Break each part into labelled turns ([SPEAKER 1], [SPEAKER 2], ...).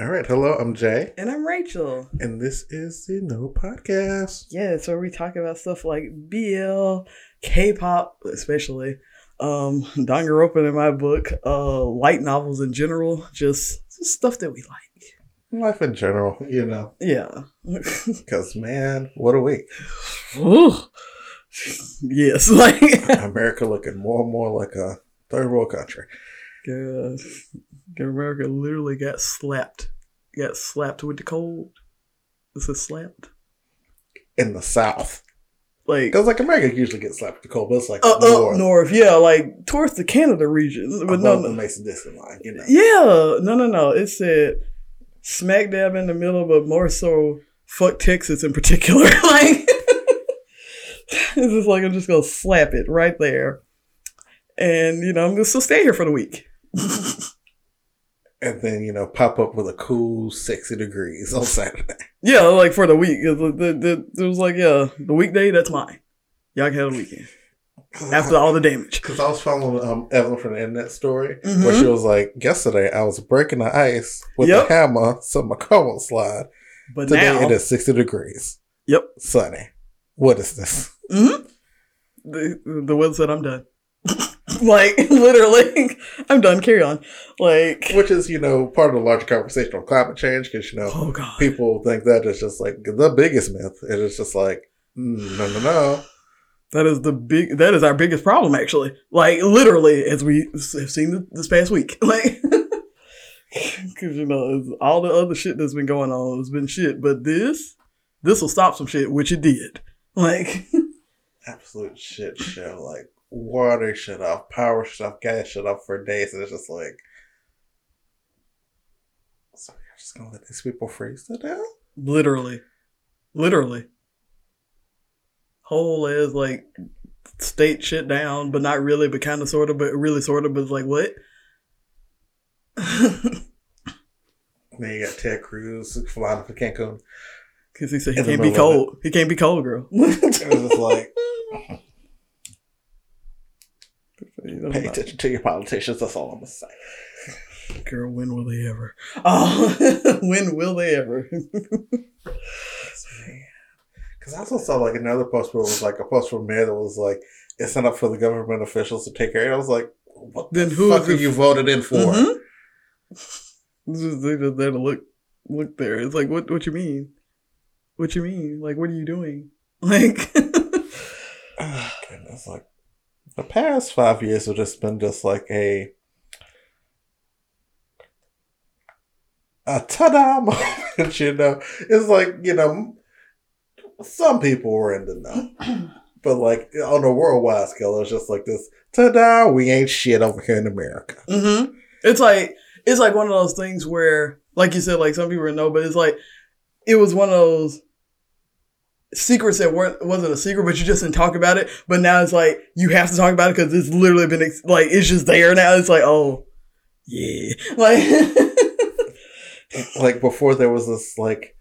[SPEAKER 1] All right. Hello, I'm Jay,
[SPEAKER 2] And I'm Rachel.
[SPEAKER 1] and this is the No Podcast.
[SPEAKER 2] Yeah, so we talk about stuff like BL, K-pop, especially, um, Danganronpa in my book, uh, light novels in general, just, just stuff that we like.
[SPEAKER 1] Life in general, you know,
[SPEAKER 2] Yeah.
[SPEAKER 1] because man, what a week.
[SPEAKER 2] Ooh. yes, like
[SPEAKER 1] America looking more and more like a third world country.
[SPEAKER 2] uh, America literally got slapped, got slapped with the cold. This is slapped.
[SPEAKER 1] In the South.
[SPEAKER 2] Like
[SPEAKER 1] Because, like, America usually gets slapped with the cold, but it's like
[SPEAKER 2] uh, up
[SPEAKER 1] north,
[SPEAKER 2] north, yeah, like towards the Canada region, but no,
[SPEAKER 1] the Mason Dixon line, you know.
[SPEAKER 2] Yeah, no, no, no. It said smack dab in the middle, but more so fuck Texas in particular. like, it's just like I'm just gonna slap it right there, and you know I'm gonna still stay here for the week.
[SPEAKER 1] And then, you know, pop up with a cool 60 degrees on Saturday.
[SPEAKER 2] Yeah, like for the week. It was, the, the, it was like yeah, the weekday that's mine. Y'all can have a weekend after all the damage.
[SPEAKER 1] Because I was following um, Evelyn from the internet story where
[SPEAKER 2] Mhm.
[SPEAKER 1] she was like, yesterday I was breaking the ice with
[SPEAKER 2] Yep.
[SPEAKER 1] a hammer so my car won't slide.
[SPEAKER 2] But
[SPEAKER 1] Today
[SPEAKER 2] now,
[SPEAKER 1] it is 60 degrees.
[SPEAKER 2] Yep.
[SPEAKER 1] Sunny. What is this?
[SPEAKER 2] Mhm. the the weather said I'm done. like literally, I'm done. Carry on. Like,
[SPEAKER 1] Which is, you know, part of the larger conversation on climate change because, you know,
[SPEAKER 2] oh
[SPEAKER 1] people think that is just like the biggest myth. It is just like, mm, no, no, no.
[SPEAKER 2] That is the big. That is our biggest problem, actually. Like literally, as we have seen this past week. Like, because you know, it's all the other shit that's been going on has been shit, but this, this will stop some shit, which it did. Like,
[SPEAKER 1] Absolute shit show. Like, water shut off, power shut off, gas shut off for days. And it's just like, so you're just to let these people freeze to death?
[SPEAKER 2] literally, literally, whole is like state shit down, but not really, but kind of sort of, but really sort of, but it's like what?
[SPEAKER 1] Then you got Ted Cruz flying for Cancun.
[SPEAKER 2] Because he said he can't be cold. He can't be cold, girl.
[SPEAKER 1] It was just like, pay
[SPEAKER 2] not-
[SPEAKER 1] attention to your politicians. That's all I'm going to say.
[SPEAKER 2] Girl, when will they ever? Oh, when will they ever?
[SPEAKER 1] Because I also saw like another post where it was like a post from mayor that was like, it's not up for the government officials to take care of it. I was like, what
[SPEAKER 2] Then
[SPEAKER 1] the
[SPEAKER 2] who
[SPEAKER 1] fuck are
[SPEAKER 2] it-
[SPEAKER 1] you voted in for?
[SPEAKER 2] Mhm. Just- They just there to look, look there. It's like, what? What you mean? What you mean? Like, what are you doing? Like,
[SPEAKER 1] Oh, goodness, like the past five years have just been just like a a ta-da moment, you know. It's like you know, some people were in the know, but like on a worldwide scale, it's just like this ta-da. We ain't shit over here in America.
[SPEAKER 2] Mm-hmm. it's like it's like one of those things where, like you said, like some people know, but it's like it was one of those secrets that weren't wasn't a secret, but you just didn't talk about it. But now it's like you have to talk about it because it's literally been ex- like it's just there now. It's like, oh, yeah, like.
[SPEAKER 1] Like before, there was this like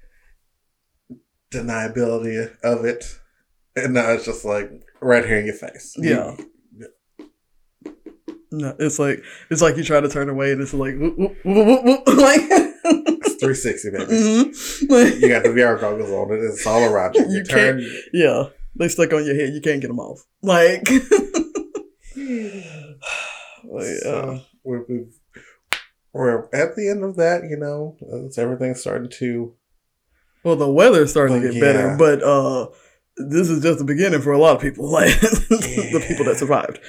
[SPEAKER 1] deniability of it, and now it's just like right here in your face.
[SPEAKER 2] Yeah. No, it's like it's like you try to turn away and it's like whoop, whoop, whoop, like
[SPEAKER 1] It's 360, baby.
[SPEAKER 2] Mhm.
[SPEAKER 1] You got the VR goggles on. It. It's all around you. You,
[SPEAKER 2] You
[SPEAKER 1] turn.
[SPEAKER 2] yeah, they stuck on your head. You can't get them off. Like, like, uh,
[SPEAKER 1] So we're, we've, we're at the end of that. You know, it's everything's starting to.
[SPEAKER 2] well, the weather's starting to
[SPEAKER 1] Well,
[SPEAKER 2] get better, but uh, this is just the beginning for a lot of people. Like the people that survived,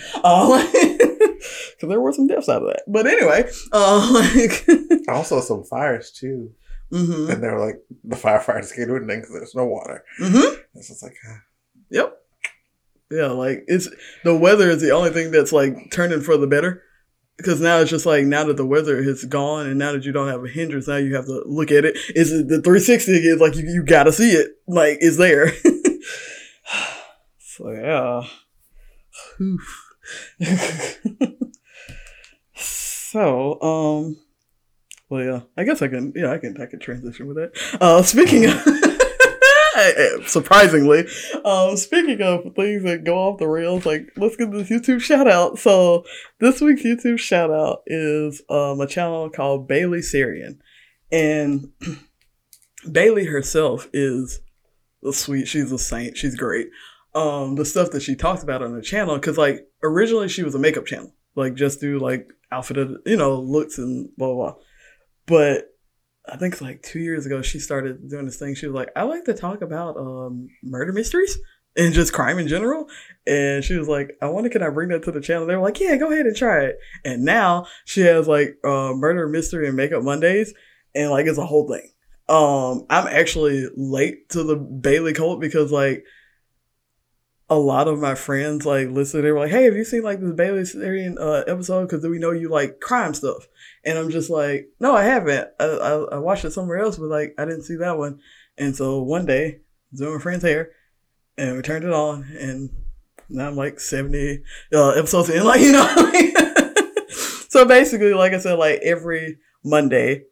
[SPEAKER 2] because there were some deaths out of that. But anyway, uh, like,
[SPEAKER 1] Also, some fires too,
[SPEAKER 2] hmm
[SPEAKER 1] and they were like the firefighters can't do anything because there's no water.
[SPEAKER 2] hmm
[SPEAKER 1] It's just like ah,
[SPEAKER 2] Yep. Yeah, like it's the weather is the only thing that's like turning for the better. Because now it's just like now that the weather has gone and now that you don't have a hindrance, now you have to look at it. Is it the 360 is like you, you gotta see it. Like it's there. so yeah. Oof. so, um well yeah, I guess I can yeah, I can I can transition with that. Uh speaking of surprisingly. Um, speaking of things that go off the rails, like let's get this YouTube shout out. So this week's YouTube shout out is um, a channel called Bailey Sarian. And Bailey herself is a sweet. She's a saint. She's great. Um, the stuff that she talks about on her channel, because like originally she was a makeup channel, like just do like outfit, of, you know, looks and blah blah. blah. But I think like two years ago she started doing this thing. She was like, I like to talk about um murder mysteries and just crime in general. And she was like, I wonder can I bring that to the channel? They were like, Yeah, go ahead and try it. And now she has like uh murder mystery and makeup Mondays, and like it's a whole thing. Um, I'm actually late to the Bailey cult because like a lot of my friends like listen. They were like, "Hey, have you seen like this Bailey Sarian uh, episode? Because we know you like crime stuff." And I'm just like, "No, I haven't. I, I, I watched it somewhere else, but like I didn't see that one." And so one day, doing my friend's hair, and we turned it on, and now I'm like 70 uh, episodes in, like you know. so basically, like I said, like every Monday,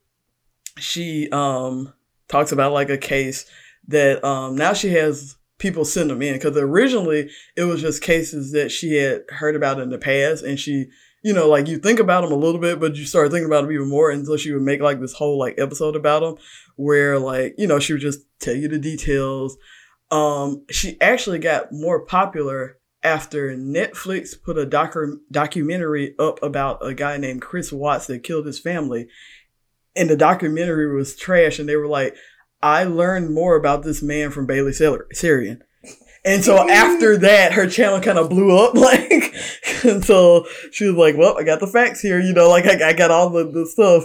[SPEAKER 2] she um talks about like a case that um now she has people send them in because originally it was just cases that she had heard about in the past and she you know like you think about them a little bit but you start thinking about them even more until she would make like this whole like episode about them where like you know she would just tell you the details. Um she actually got more popular after Netflix put a docu- documentary up about a guy named Chris Watts that killed his family and the documentary was trash and they were like I learned more about this man from Bailey Sarian. And so after that, her channel kind of blew up, like, and so she was like, well, I got the facts here, you know, like I, I got all the, the stuff.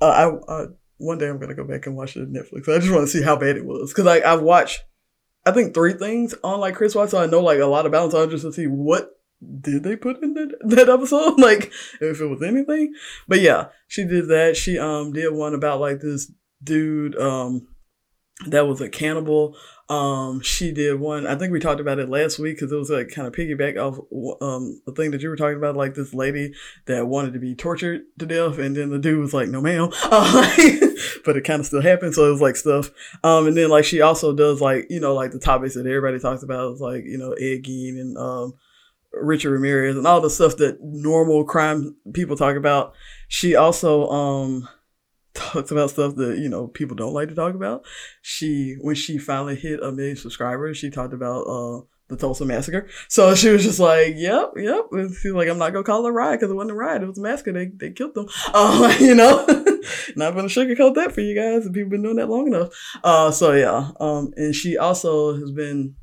[SPEAKER 2] Uh, I, I, one day I'm going to go back and watch it on Netflix. I just want to see how bad it was. Cause I, I've watched, I think three things on like Chris Watts. So I know like a lot about him. So just to see what did they put in that, that episode? like if it was anything, but yeah, she did that. She, um, did one about like this dude, um, that was a cannibal. Um, she did one. I think we talked about it last week because it was like kind of piggyback off um the thing that you were talking about, like this lady that wanted to be tortured to death, and then the dude was like, "No, ma'am," uh, but it kind of still happened. So it was like stuff. Um, and then like she also does like you know like the topics that everybody talks about is like you know Ed Gein and um Richard Ramirez and all the stuff that normal crime people talk about. She also um talks about stuff that you know people don't like to talk about. She when she finally hit a million subscribers, she talked about uh the Tulsa massacre. So she was just like, "Yep, yep." And she's like, "I'm not gonna call it a riot because it wasn't a riot; it was a massacre. They they killed them." Uh, you know, not gonna sugarcoat that for you guys. People been doing that long enough. Uh, so yeah. Um, and she also has been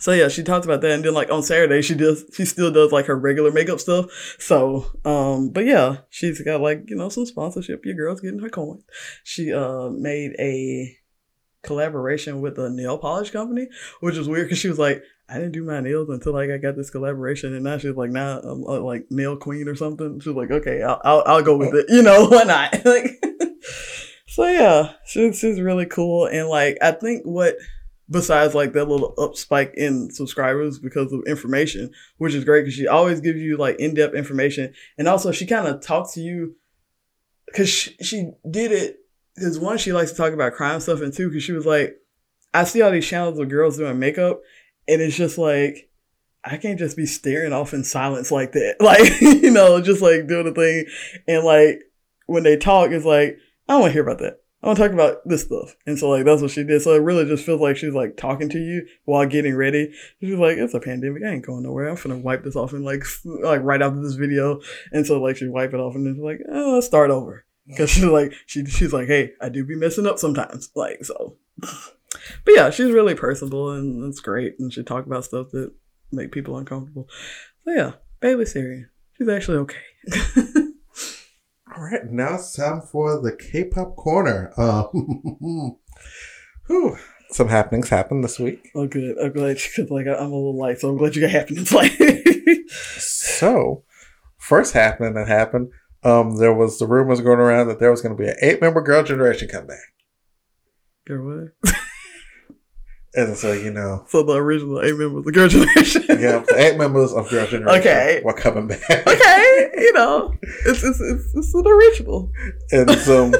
[SPEAKER 2] so yeah, she talked about that, and then like on Saturday, she does she still does like her regular makeup stuff. So, um, but yeah, she's got like you know some sponsorship. Your girl's getting her coin. She uh made a collaboration with a nail polish company, which was weird because she was like, I didn't do my nails until like I got this collaboration, and now she's like, now I'm uh, like nail queen or something. She's like, okay, I'll I'll, I'll go with it. You know, why not? like, so yeah, she's she's really cool, and like I think what besides like that little up spike in subscribers because of information, which is great because she always gives you like in depth information. And also, she kind of talks to you because she, she did it because one, she likes to talk about crime stuff, and two, because she was like, I see all these channels of girls doing makeup, and it's just like, I can't just be staring off in silence like that. Like, you know, just like doing the thing. And like, when they talk, it's like, I don't want to hear about that. I want to talk about this stuff. And so like that's what she did. So it really just feels like she's like talking to you while getting ready. She's like, it's a pandemic. I ain't going nowhere. I'm gonna wipe this off and like like right after this video. And so like she wipe it off and then she's like, oh, let's start over. Cause she's like she she's like, hey, I do be messing up sometimes. Like so. But yeah, she's really personable and it's great. And she talk about stuff that make people uncomfortable. So yeah, Bailey Sarian. She's actually okay.
[SPEAKER 1] All right, now it's time for the K-pop corner. Um, whew, some happenings happened this week.
[SPEAKER 2] Oh, good. I'm glad because like I'm a little light, so I'm glad you got happenings. Like,
[SPEAKER 1] so first happening that happened, um, there was the rumors going around that there was going to be an eight-member Girl Generation comeback.
[SPEAKER 2] Girl, what?
[SPEAKER 1] And so you know,
[SPEAKER 2] so the original eight members of Girl Generation.
[SPEAKER 1] yeah, the eight members of Girl Generation.
[SPEAKER 2] Okay,
[SPEAKER 1] were coming back.
[SPEAKER 2] Okay, you know, it's it's it's, it's an original.
[SPEAKER 1] And so,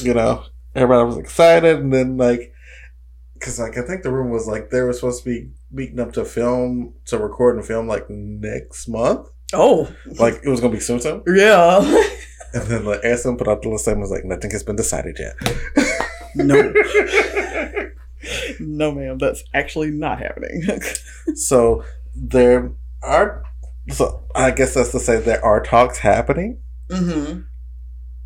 [SPEAKER 1] you know, everybody was excited, and then like, because like I think the room was like they were supposed to be meeting up to film to record and film like next month.
[SPEAKER 2] Oh,
[SPEAKER 1] like it was gonna be soon, soon.
[SPEAKER 2] Yeah.
[SPEAKER 1] And then like Anderson put out the list and was like, nothing has been decided yet.
[SPEAKER 2] No. No, ma'am. That's actually not happening.
[SPEAKER 1] so there are so I guess that's to say there are talks happening,
[SPEAKER 2] mm-hmm.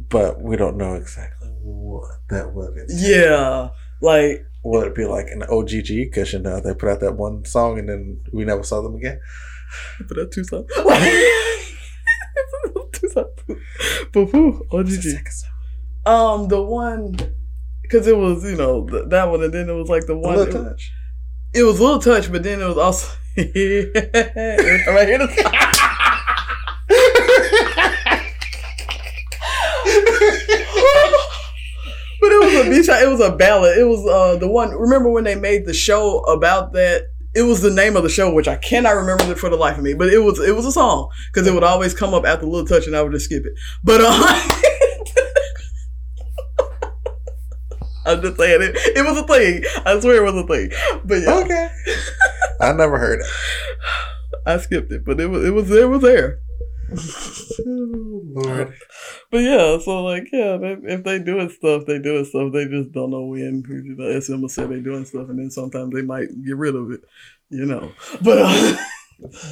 [SPEAKER 1] but we don't know exactly what that would be.
[SPEAKER 2] Yeah. Like
[SPEAKER 1] Will it be like an OGG? Because you know they put out that one song and then we never saw them again.
[SPEAKER 2] put out two songs. two songs. But whew,
[SPEAKER 1] It's the
[SPEAKER 2] OGG. Um, the one because it was you know th- that one, and then it was like the
[SPEAKER 1] A
[SPEAKER 2] one.
[SPEAKER 1] little
[SPEAKER 2] It,
[SPEAKER 1] touch.
[SPEAKER 2] it was little touch, but then it was also. Every time I hear But it was a beach. It was a ballad. It was uh the one. Remember when they made the show about that? It was the name of the show, which I cannot remember it for the life of me. But it was it was a song because it would always come up after Little Touch, and I would just skip it. But uh, I'm just saying it. It was a thing. I swear it was a thing. But yeah,
[SPEAKER 1] Okay. I never heard it.
[SPEAKER 2] I skipped it. But it was it was it was there.
[SPEAKER 1] Oh, Lord.
[SPEAKER 2] But yeah, so like yeah, they, if they doing stuff, they doing stuff. They just don't know when. You know, SM will say they doing stuff, and then sometimes they might get rid of it. You know, but uh,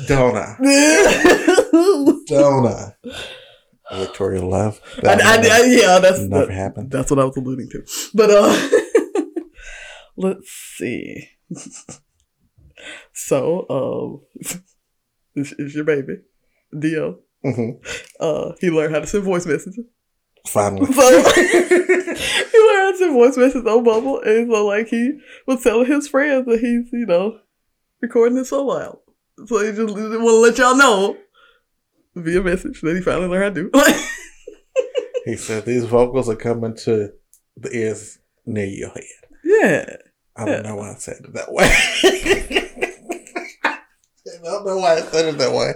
[SPEAKER 1] Don't I? Don't I? Victoria Love. That
[SPEAKER 2] I, I, yeah, that's
[SPEAKER 1] never
[SPEAKER 2] that-
[SPEAKER 1] happened.
[SPEAKER 2] that's what I was alluding to. But uh, let's see. so um, it's, it's your baby, Dio.
[SPEAKER 1] hmm
[SPEAKER 2] Uh, he learned how to send voice messages.
[SPEAKER 1] Finally.
[SPEAKER 2] So he learned how to send voice messages on Bubble, and so like he was telling his friends that he's you know recording his solo album. So he just want to let y'all know via message that he finally learned how to do.
[SPEAKER 1] He said these vocals are coming to the ears near your head.
[SPEAKER 2] yeah,
[SPEAKER 1] I don't know why I said it that way. I don't know why I said it that way.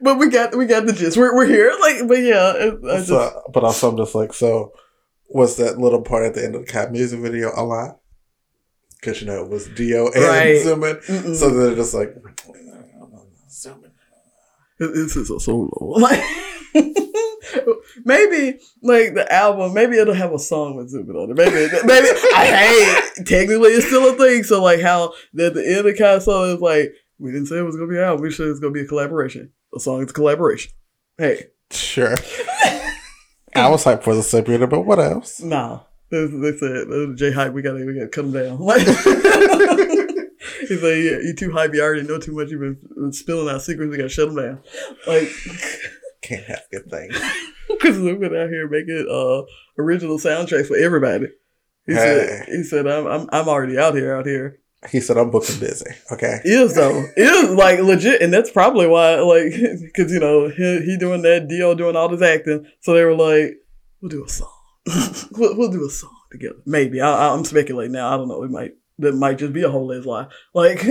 [SPEAKER 2] but we got we got the gist. We're we're here. Like, but yeah, it, I just,
[SPEAKER 1] So, but also, I'm just like, so was that little part at the end of the Cat music video a lot? Because you know it was D.O. and
[SPEAKER 2] Right.
[SPEAKER 1] Zoomin. So they're just like, Zoomin.
[SPEAKER 2] This is a solo. Like, maybe like the album, maybe it'll have a song with Zubin on it. Maybe, maybe I hate technically it's still a thing. So like how at the end of the kind of song is like we didn't say it was gonna be an album. We said it's gonna be a collaboration. A song is a collaboration. Hey,
[SPEAKER 1] Sure. I was hyped for the subreader, but what else?
[SPEAKER 2] nah. They, said uh, J hype. We gotta we gotta cut him down. Like. He's like, yeah, you too hype. You already know too much. You've been spilling out secrets. We gotta shut him down. Like,
[SPEAKER 1] Can't have good things.
[SPEAKER 2] Because Zubin out here making uh original soundtracks for everybody. He said he said I'm I'm I'm already out here out here.
[SPEAKER 1] He said, I'm booking busy. Okay.
[SPEAKER 2] Is though is like legit, and that's probably why like because you know he he doing that, D.O. doing all this acting, so they were like, we'll do a song, we'll, we'll do a song together. Maybe I, I'm speculating now. I don't know. We might that might just be a whole day's lie. Like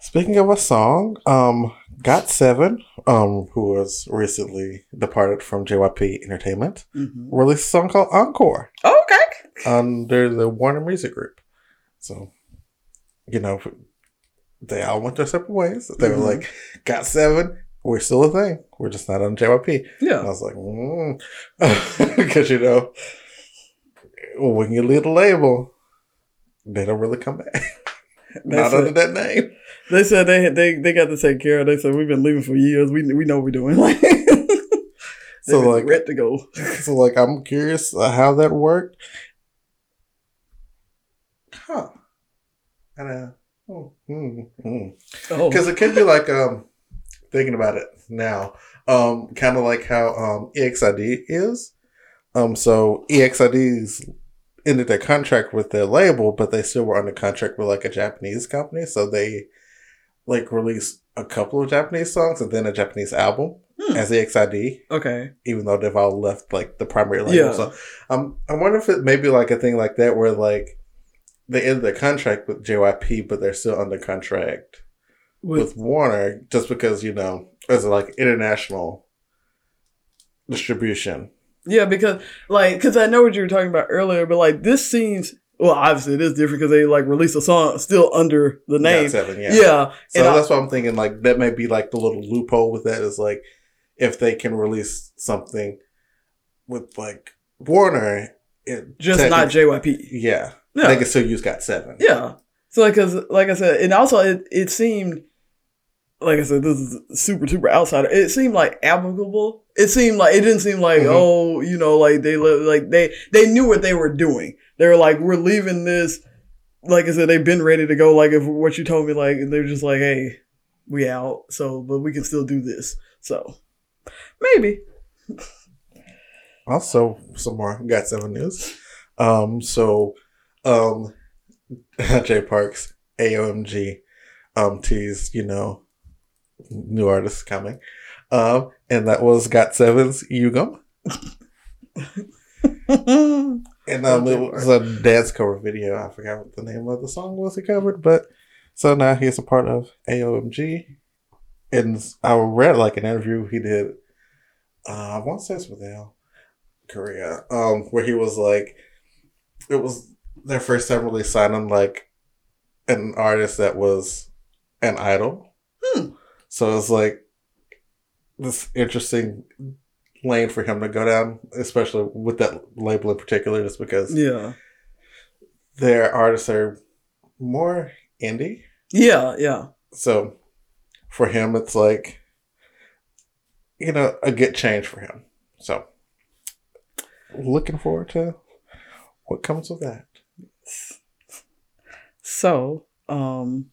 [SPEAKER 1] Speaking of a song, um, Got Seven, um, who was recently departed from JYP Entertainment,
[SPEAKER 2] Mhm.
[SPEAKER 1] released a song called Encore Oh,
[SPEAKER 2] okay,
[SPEAKER 1] under the Warner Music Group. So, you know, they all went their separate ways. They
[SPEAKER 2] Mhm.
[SPEAKER 1] were like, Got Seven, we're still a thing. We're just not on JYP. And I was like, mm. because you know, when you leave the label, they don't really come back. Not
[SPEAKER 2] said-
[SPEAKER 1] under that name.
[SPEAKER 2] They said they they they got to take care of. They said we've been leaving for years. We we know what we're doing.
[SPEAKER 1] So, like-
[SPEAKER 2] ready to go.
[SPEAKER 1] So, like, I'm curious uh, how that worked. Huh. And, uh, oh, mm, mm.
[SPEAKER 2] Oh,
[SPEAKER 1] Because it could be like, um, thinking about it now, um, kind of like how um, EXID is. Um, so EXID's ended their contract with their label, but they still were under contract with like a Japanese company. So they like released a couple of Japanese songs and then a Japanese album
[SPEAKER 2] Hmm.
[SPEAKER 1] as EXID,
[SPEAKER 2] okay.
[SPEAKER 1] even though they've all left like the primary label.
[SPEAKER 2] Yeah.
[SPEAKER 1] So um, I wonder if it may be like a thing like that where like they ended their contract with JYP, but they're still under contract
[SPEAKER 2] With,
[SPEAKER 1] with Warner just because you know as like international distribution.
[SPEAKER 2] Yeah, because like because I know what you were talking about earlier, but like this seems well, obviously it is different because they like released a song still under the name.
[SPEAKER 1] Seven,
[SPEAKER 2] Yeah,
[SPEAKER 1] yeah. So
[SPEAKER 2] and I-
[SPEAKER 1] that's why I'm thinking like that may be like the little loophole with that is like if they can release something with like Warner, it
[SPEAKER 2] Just not JYP.
[SPEAKER 1] yeah,
[SPEAKER 2] Yeah.
[SPEAKER 1] they can still use Got Seven.
[SPEAKER 2] Yeah. So like, cause like I said, and also it, it seemed, like I said, this is super super outsider. It seemed like applicable. It seemed like it didn't seem like
[SPEAKER 1] Mhm.
[SPEAKER 2] oh you know like they like they they knew what they were doing. They were like we're leaving this. Like I said, they've been ready to go. Like if what you told me, like they're just like hey, we out. So but we can still do this. So maybe.
[SPEAKER 1] Also, some more Got Seven news. Um, so, um, Jay Park's, AOMG, um, teased, you know, new artists coming. Um, and that was Got Seven's Yugyeom. And um, it was a dance cover video. I forgot what the name of the song was he covered, but so now he's a part of AOMG. And I read like an interview he did. Uh, I want to say it's with Al Korea, um, where he was like, it was their first time really signing like an artist that was an idol.
[SPEAKER 2] Hmm.
[SPEAKER 1] So it's like this interesting lane for him to go down, especially with that label in particular, just because
[SPEAKER 2] yeah.
[SPEAKER 1] their artists are more indie.
[SPEAKER 2] Yeah. Yeah.
[SPEAKER 1] So for him, it's like, you know, a good change for him. So looking forward to what comes with that.
[SPEAKER 2] So, um,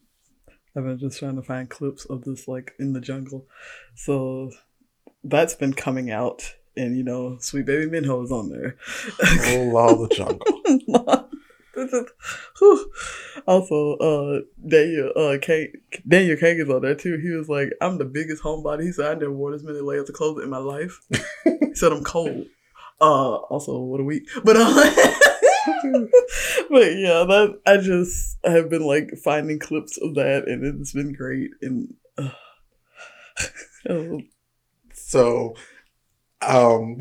[SPEAKER 2] I've been just trying to find clips of this like in the jungle. So that's been coming out, and you know, Sweet Baby Minho is on there.
[SPEAKER 1] Oh, Law the Jungle.
[SPEAKER 2] This is- whew. also, uh, Daniel, uh, K, Daniel Kang is on there too. He was like, "I'm the biggest homebody." He said, "I never wore this many layers of clothes in my life." he said, "I'm cold." Uh, also, what a week, but uh, but yeah, that I just I have been like finding clips of that, and it's been great. And uh, oh,
[SPEAKER 1] So, um,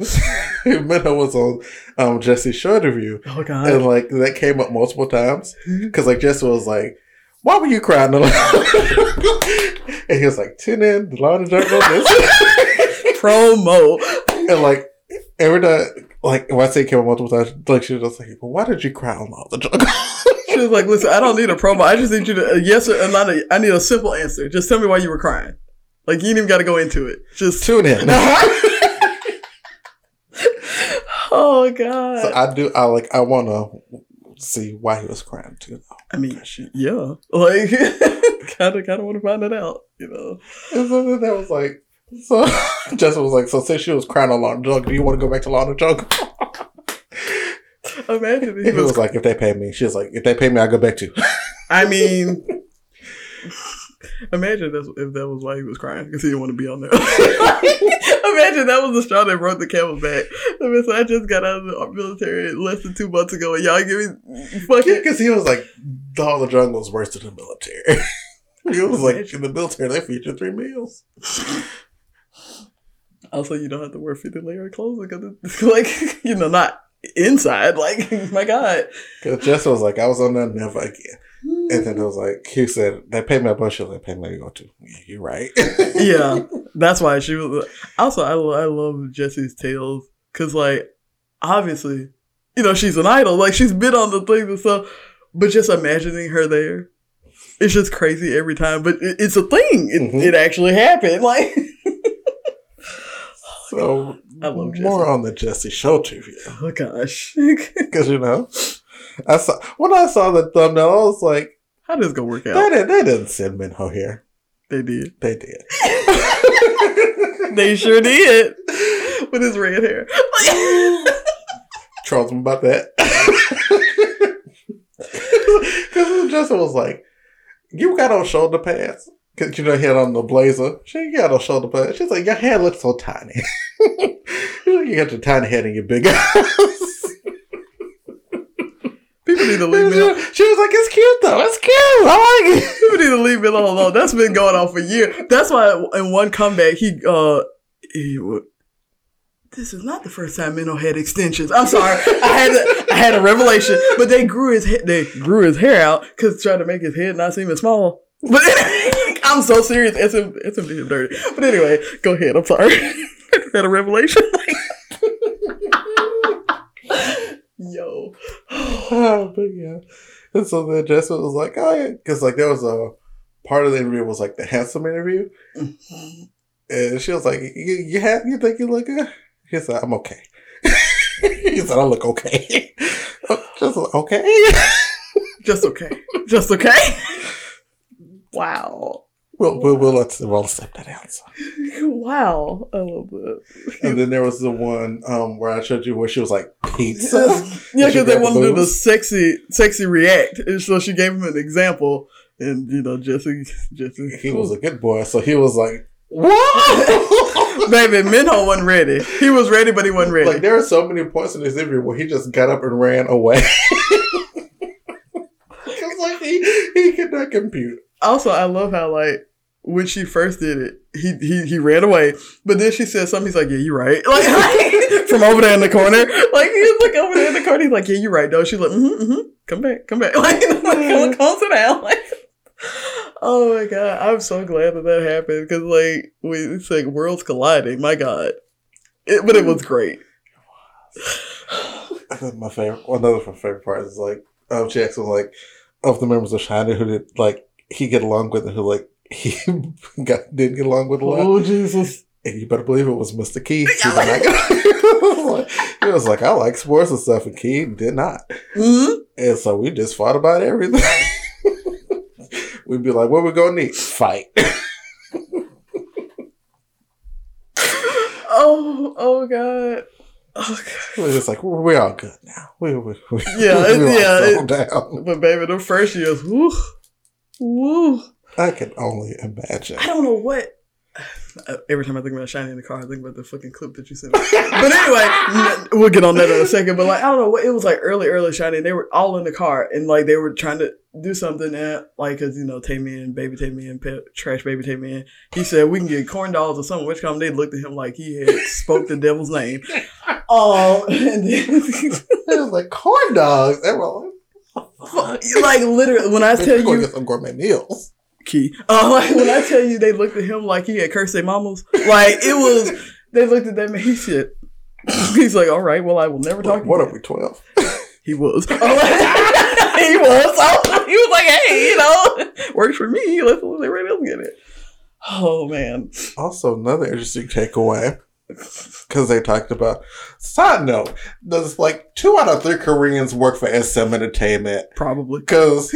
[SPEAKER 1] Minho was on um, Jessi's show interview,
[SPEAKER 2] oh
[SPEAKER 1] and like that came up multiple times because like Jessi was like, "Why were you crying?" and he was like, "Tune in, the Law of Jungle." This.
[SPEAKER 2] promo.
[SPEAKER 1] and like every time, like when I say it came up multiple times, like she was just like, well, "Why did you cry on all the Jungle?"
[SPEAKER 2] She was like, "Listen, I don't need a promo. I just need you to a yes or not. A, I need a simple answer. Just tell me why you were crying. Like you ain't even got to go into it. Just
[SPEAKER 1] Tune in.
[SPEAKER 2] oh god.
[SPEAKER 1] so I do. I like. I want to see why he was crying too.
[SPEAKER 2] I mean, yeah, like kind of kind of want to find it out. You know.
[SPEAKER 1] And so that was like, so Jessica was like, so since she was crying on of the do you want to go back to the Jungle?
[SPEAKER 2] Imagine if
[SPEAKER 1] He
[SPEAKER 2] he was.
[SPEAKER 1] was like, if they pay me, she was like, if they pay me, I'll go back to.
[SPEAKER 2] I mean, imagine that's, if that was why he was crying because he didn't want to be on there. imagine that was the straw that broke the camel's back. I mean, so I just got out of the military less than two months ago, and y'all give me fucking.
[SPEAKER 1] Because he was like, Law of the Jungle is worse than the military. he was like, in the military, they feature three meals.
[SPEAKER 2] Also, you don't have to wear fifty layer of clothes because it's like you know not inside. Like my god.
[SPEAKER 1] Because Jessica was like, I was on that never again. And then it was like, he said, they paid me a bunch of they pay me to go to. Yeah, you're right.
[SPEAKER 2] yeah, that's why she was. Also, I I love Jessi's tales because like obviously, you know, she's an idol. Like she's been on the things and stuff, but just imagining her there, it's just crazy every time. But it, it's a thing. It,
[SPEAKER 1] Mhm.
[SPEAKER 2] it actually happened. Like
[SPEAKER 1] So,
[SPEAKER 2] I love Jessi.
[SPEAKER 1] more on the Jessi Show TV.
[SPEAKER 2] oh gosh,
[SPEAKER 1] Because, you know, I saw, when I saw the thumbnail, I was like,
[SPEAKER 2] how does this gonna work
[SPEAKER 1] they,
[SPEAKER 2] out?
[SPEAKER 1] didn't, they didn't send Minho here.
[SPEAKER 2] They did.
[SPEAKER 1] They did.
[SPEAKER 2] They sure did with his red hair.
[SPEAKER 1] Trolls him about that. Because Jessica was like, you got on shoulder pads. Because, you know, he had on the blazer. She got on shoulder pad. She's like, your head looks so tiny. you got your tiny head and your big ass.
[SPEAKER 2] People need to leave me. alone.
[SPEAKER 1] she was like, it's cute though. It's cute. I like it.
[SPEAKER 2] People need to leave me alone. That's been going on for years. That's why in one comeback he uh he would. This is not the first time Minho had extensions. I'm sorry. I had a, I had a revelation, but they grew his he- they grew his hair out because trying to make his head not seem as small. But I'm so serious. SM, SMD is dirty. But anyway, go ahead. I'm sorry. had a revelation. Yo.
[SPEAKER 1] Oh, but yeah. And so then Jessica was like, oh yeah, because like there was a part of the interview was like the handsome interview, mm-hmm. and she was like, you you, have, you think you look good? He said, I'm okay. he said, I look okay. Just okay.
[SPEAKER 2] Just okay. Just okay. wow.
[SPEAKER 1] We'll, we'll, we'll, let's, we'll accept that answer.
[SPEAKER 2] Wow. I love that.
[SPEAKER 1] And then there was the one um, where I showed you where she was like, pizza.
[SPEAKER 2] yeah, because they wanted to do the sexy, sexy react, and so she gave him an example, and you know, Jessi, Jessi,
[SPEAKER 1] He was a good boy, so he was like, what?
[SPEAKER 2] baby. Minho wasn't ready. He was ready, but he wasn't ready.
[SPEAKER 1] Like there are so many points in this interview where he just got up and ran away. Cause like he, he could not compute.
[SPEAKER 2] also, I love how like when she first did it, he he he ran away, but then she said something. He's like, "Yeah, you're right." Like, from over there in the corner, like he was like over there in the corner. He's like, "Yeah, you're right." though. she's like, mm-hmm, mm-hmm, "Come back, come back." Like, like come, calm sit down. Like, oh my god, I'm so glad that that happened because like we it's like worlds colliding. My god, it, but it was great.
[SPEAKER 1] I think my favorite, another of my favorite part is like, um, Jackson like, of the members of SHINee who did like he get along with and who like he got didn't get along with a lot.
[SPEAKER 2] Oh Jesus!
[SPEAKER 1] And you better believe it was Mr. Keith. He, did not get- he was like, I like sports and stuff, and Keith did not.
[SPEAKER 2] Mm-hmm.
[SPEAKER 1] And so we just fought about everything. We'd be like, what we gonna need? Fight.
[SPEAKER 2] Oh oh god. Oh god.
[SPEAKER 1] We're just like, we're, we're all good now. We, we, we,
[SPEAKER 2] Yeah,
[SPEAKER 1] we all
[SPEAKER 2] yeah,
[SPEAKER 1] settled down.
[SPEAKER 2] But baby, the first years, woo, woo.
[SPEAKER 1] I can only imagine.
[SPEAKER 2] I don't know what. Uh, Every time I think about SHINee in the car, I think about the fucking clip that you sent me. But anyway, we'll get on that in a second. But like, I don't know what it was like early, early SHINee. And they were all in the car and like they were trying to do something and like, cause you know, Taemin, Baby Taemin, Pet, Trash Baby Taemin. He said we can get corn dogs or something. Which come they looked at him like he had spoke the devil's name. Oh, and then
[SPEAKER 1] It was like corn dogs. They were like,
[SPEAKER 2] like literally when I
[SPEAKER 1] "Bitch,
[SPEAKER 2] tell you
[SPEAKER 1] get some gourmet meals.
[SPEAKER 2] Key. Uh, like when I tell you they looked at him like he had cursed their mamas. Like it was they looked at that man, he said He's like, all right, well I will never talk
[SPEAKER 1] What, what
[SPEAKER 2] again."
[SPEAKER 1] are we, 12?
[SPEAKER 2] He was. he was. So he was like, hey, you know, works for me. Let's let everybody else get it. Oh man.
[SPEAKER 1] Also, another interesting takeaway. Because they talked about, side note, does like two out of three Koreans work for SM Entertainment?
[SPEAKER 2] Probably.
[SPEAKER 1] Because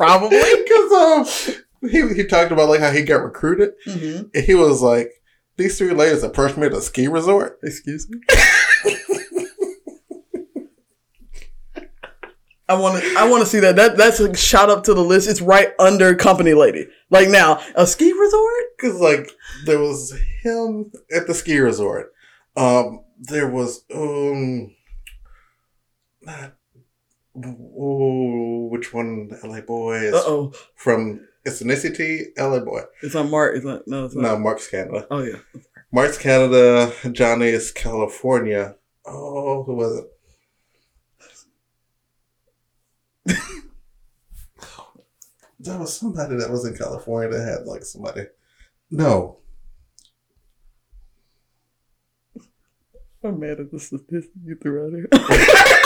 [SPEAKER 2] Probably.
[SPEAKER 1] Because um, he he talked about like how he got recruited,
[SPEAKER 2] hmm
[SPEAKER 1] and he was like, "These three ladies approached me at a ski resort."
[SPEAKER 2] Excuse me. I want to. I want to see that. That that's a shout up to the list. It's right under company lady. Like now, a ski resort.
[SPEAKER 1] Because like there was him at the ski resort. Um, there was um, not, oh, which one? LA Boy is
[SPEAKER 2] Uh oh.
[SPEAKER 1] from ethnicity. LA Boy.
[SPEAKER 2] It's not Mark. It's not. No, it's not.
[SPEAKER 1] No, Mark's Canada.
[SPEAKER 2] Oh yeah.
[SPEAKER 1] Mark's Canada. Johnny is California. Oh, who was it? There was somebody that was in California that had like somebody. No.
[SPEAKER 2] I'm mad at the statistic you threw out here.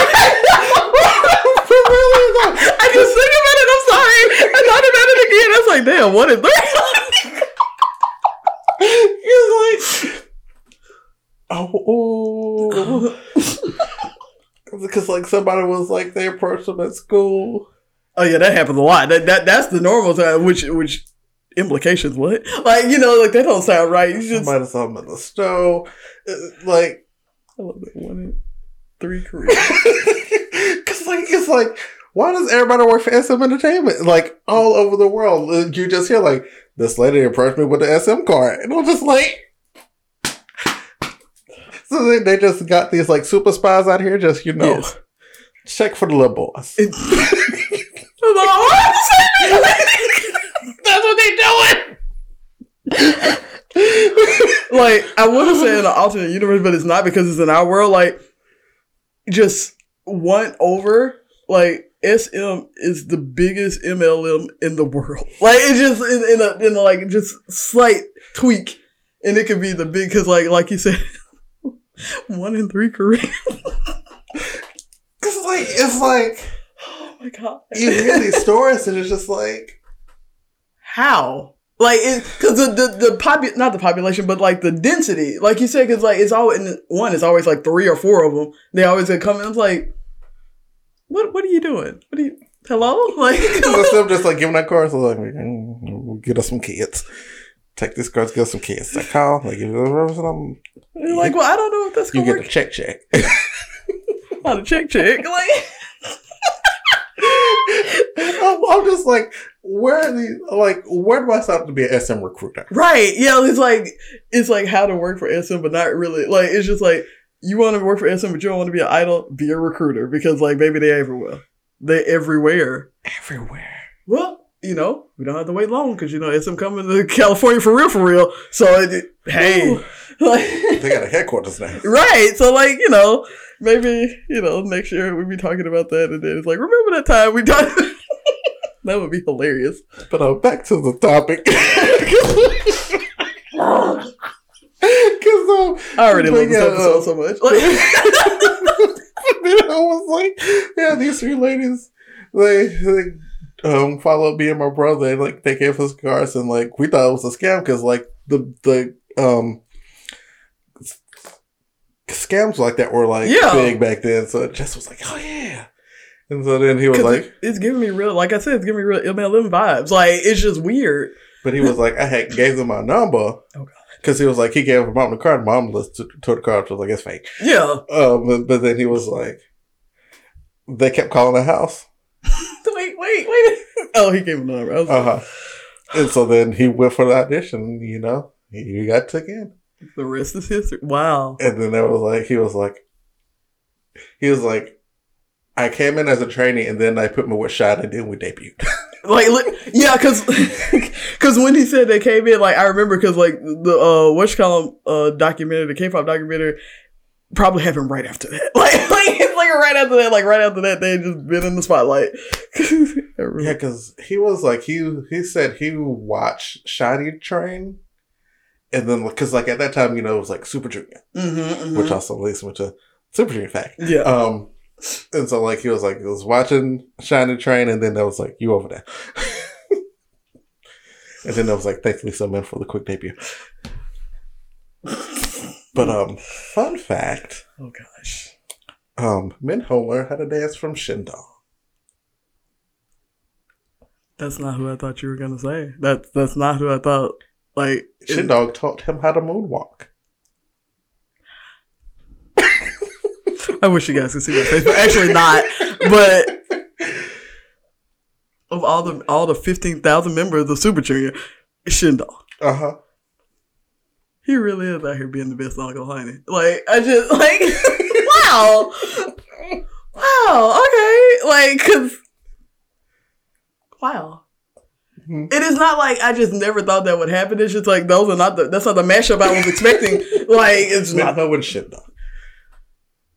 [SPEAKER 2] I just think about it. I'm sorry. I thought about it again. I was like, damn, what is that?
[SPEAKER 1] He was like, oh, oh. because like somebody was like they approached him at school.
[SPEAKER 2] Oh yeah, that happens a lot. That that that's the normal time. Which which implications? What? Like you know, like that don't sound right. You just
[SPEAKER 1] Somebody saw him in the stove. Uh, Like,
[SPEAKER 2] I love that one in three careers.
[SPEAKER 1] because like it's like, why does everybody work for SM Entertainment? Like all over the world, you just hear like this lady approached me with the SM card, and I'm just like. So they, they just got these like super spies out here, just you know,
[SPEAKER 2] Yes.
[SPEAKER 1] check for the little boys. That's what they doing.
[SPEAKER 2] like I want to say in an alternate universe, but it's not because it's in our world. Like just one over, like SM is the biggest MLM in the world. Like it just in, in a in a like just slight tweak. and it could be the big because like like you said, one in three Koreans.
[SPEAKER 1] Cause like it's like
[SPEAKER 2] Oh my god!
[SPEAKER 1] you hear these stories and it's just like
[SPEAKER 2] How? Like, because the the the popu- not the population, but like the density, like you said, because like it's always in one, it's always like three or four of them. They always come in. It's like, what what are you doing? What are you? Hello? Like,
[SPEAKER 1] of just like giving that car, so like mm, get us some kids. Take this car to get us some kids. Like call, like if there's something,
[SPEAKER 2] you're like, well, I don't know if that's
[SPEAKER 1] you
[SPEAKER 2] gonna
[SPEAKER 1] get
[SPEAKER 2] work.
[SPEAKER 1] a check check.
[SPEAKER 2] Not a check check. Like,
[SPEAKER 1] I'm, I'm just like, where are these? Like, where do I start to be an SM recruiter?
[SPEAKER 2] right? Yeah, it's like it's like how to work for SM, but not really. Like, it's just like you want to work for SM, but you don't want to be an idol. Be a recruiter because like, baby, they everywhere. They everywhere.
[SPEAKER 1] Everywhere.
[SPEAKER 2] Well, you know, we don't have to wait long because you know SM coming to California for real, for real. So it, hey, like,
[SPEAKER 1] They got a headquarters now.
[SPEAKER 2] right? So like, you know, maybe you know next year we'll be talking about that, and then it's like, remember that time we done? that would be hilarious.
[SPEAKER 1] But uh, back to the topic. Um,
[SPEAKER 2] I already love this episode
[SPEAKER 1] uh,
[SPEAKER 2] so much. Like,
[SPEAKER 1] then I was like, yeah, these three ladies, they, they um, followed me and my brother, and like they gave us cars, and like we thought it was a scam because like the the um scams like that were like
[SPEAKER 2] Yeah.
[SPEAKER 1] big back then. So Jess was like, oh yeah, and so then he was like,
[SPEAKER 2] it- it's giving me real, like I said, it's giving me real MLM vibes. Like it's just weird.
[SPEAKER 1] but he was like, I had gave them my number.
[SPEAKER 2] Oh, God.
[SPEAKER 1] Because he was like, he gave her mom the card. Mom listened to, to the card. She was like, it's fake.
[SPEAKER 2] Yeah.
[SPEAKER 1] Um, but, but then he was like, they kept calling the house.
[SPEAKER 2] Wait, wait, wait. Oh, he gave me the number.
[SPEAKER 1] Uh huh. And so then he went for the audition. You know, he, he got took in,
[SPEAKER 2] the rest is history. Wow.
[SPEAKER 1] and then there was like he was like, he was like, I came in as a trainee, and then I put me with shot, and then we debuted.
[SPEAKER 2] Like, li- yeah, because because when he said they came in, like I remember because like the uh what you call 'em, uh documentary, the K-pop documentary, probably happened right after that. Like like it's like right after that, like right after that, they just been in the spotlight.
[SPEAKER 1] Yeah, because he was like he he said he watched Shiny Train, and then because like at that time you know it was like Super Junior,
[SPEAKER 2] Mhm,
[SPEAKER 1] which
[SPEAKER 2] mhm.
[SPEAKER 1] also leads me to Super Junior fact.
[SPEAKER 2] yeah.
[SPEAKER 1] Um, and so like he was like he was watching Shining Train, and then there was like you over there, and then there was like thanks Lee Soo-man for the quick debut. But um, fun fact:
[SPEAKER 2] oh gosh.
[SPEAKER 1] um, Min Holer had a dance from Shindong.
[SPEAKER 2] That's not who I thought you were gonna say. That's that's not who I thought. Like
[SPEAKER 1] Shindong taught him how to moonwalk.
[SPEAKER 2] I wish you guys could see my face, but actually not. But of all the all the fifteen thousand members of the Super Junior, Shindong.
[SPEAKER 1] Uh huh.
[SPEAKER 2] He really is out here being the best Uncle Honey. Like I just like wow, wow, okay, like because wow.
[SPEAKER 1] Mhm.
[SPEAKER 2] It is not like I just never thought that would happen. It's just like those are not the that's not the mashup I was expecting. like it's not.
[SPEAKER 1] Ho and Shindong.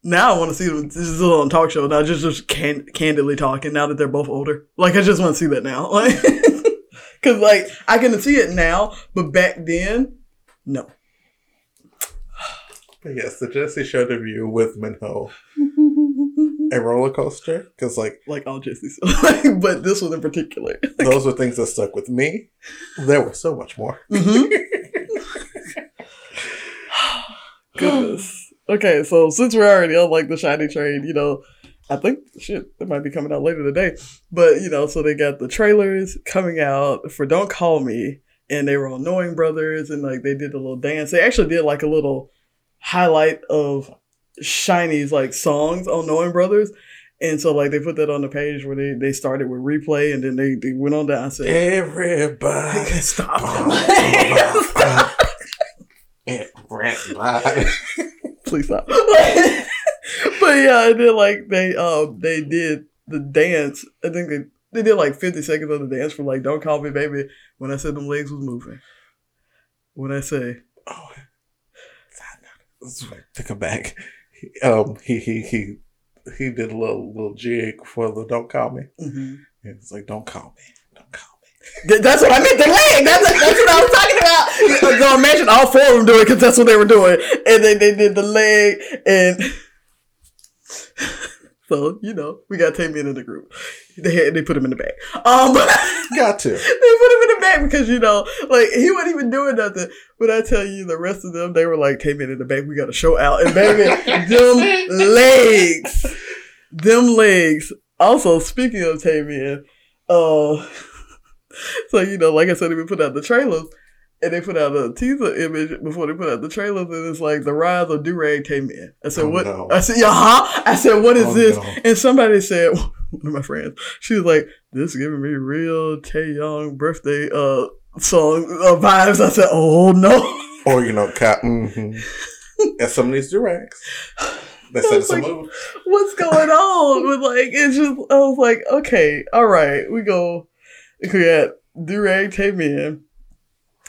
[SPEAKER 2] Now I want to see them. This is a little talk show now, just just can, candidly talking. Now that they're both older, like I just want to see that now, like because like I can see it now, but back then, no.
[SPEAKER 1] But yes, the Jessi Show debut with Minho, a roller coaster, because like
[SPEAKER 2] like all Jessi's, but this one in particular.
[SPEAKER 1] those were things that stuck with me. There was so much more.
[SPEAKER 2] Mhm. Goodness. Okay, so since we're already on like the shiny train, you know, I think shit it might be coming out later today. But you know, so they got the trailers coming out for Don't Call Me, and they were on Knowing Brothers, and like they did a little dance. They actually did like a little highlight of SHINee's like songs on Knowing Brothers. And so like they put that on the page where they, they started with replay and then they, they went on down and said
[SPEAKER 1] Everybody.
[SPEAKER 2] Stop.
[SPEAKER 1] Everybody.
[SPEAKER 2] Please stop. but yeah, and then like they um they did the dance. I think they they did like fifty seconds of the dance for like "Don't Call Me Baby" when I said them legs was moving. When I say
[SPEAKER 1] Oh, take him back. He- Um, he he he he did a little little jig for the "Don't Call Me."
[SPEAKER 2] mhm.
[SPEAKER 1] And it's like, "Don't call me, don't call me."
[SPEAKER 2] Th- That's what I meant. The leg. That's, that's what I was talking about. So imagine all four of them doing because that's what they were doing, and they they did the leg, and so you know we got Taemin in the group. They had, they put him in the back. Um,
[SPEAKER 1] Got to.
[SPEAKER 2] they put him in the back because you know, like he wasn't even doing nothing. But I tell you, the rest of them, they were like, "Taemin in the back. We got to show out." And baby, them legs, them legs. Also, speaking of Taemin, uh, so you know, like I said, they put out the trailers. And they put out a teaser image before they put out the trailers, and it's like the rise of Durag in. I said,
[SPEAKER 1] Oh,
[SPEAKER 2] "What?"
[SPEAKER 1] no.
[SPEAKER 2] I said, "Yeah, huh?" I said, "What is
[SPEAKER 1] Oh,
[SPEAKER 2] this?"
[SPEAKER 1] no.
[SPEAKER 2] And somebody said, one of my friends, she was like, "This is giving me real Tay Young birthday uh song uh, vibes." I said, "Oh no!"
[SPEAKER 1] Or, you know, cat. Mm-hmm. and some of these directs. They said it's a
[SPEAKER 2] like- What's going on? But like, it's just I was like, okay, all right, we go. We got Durag Taemin,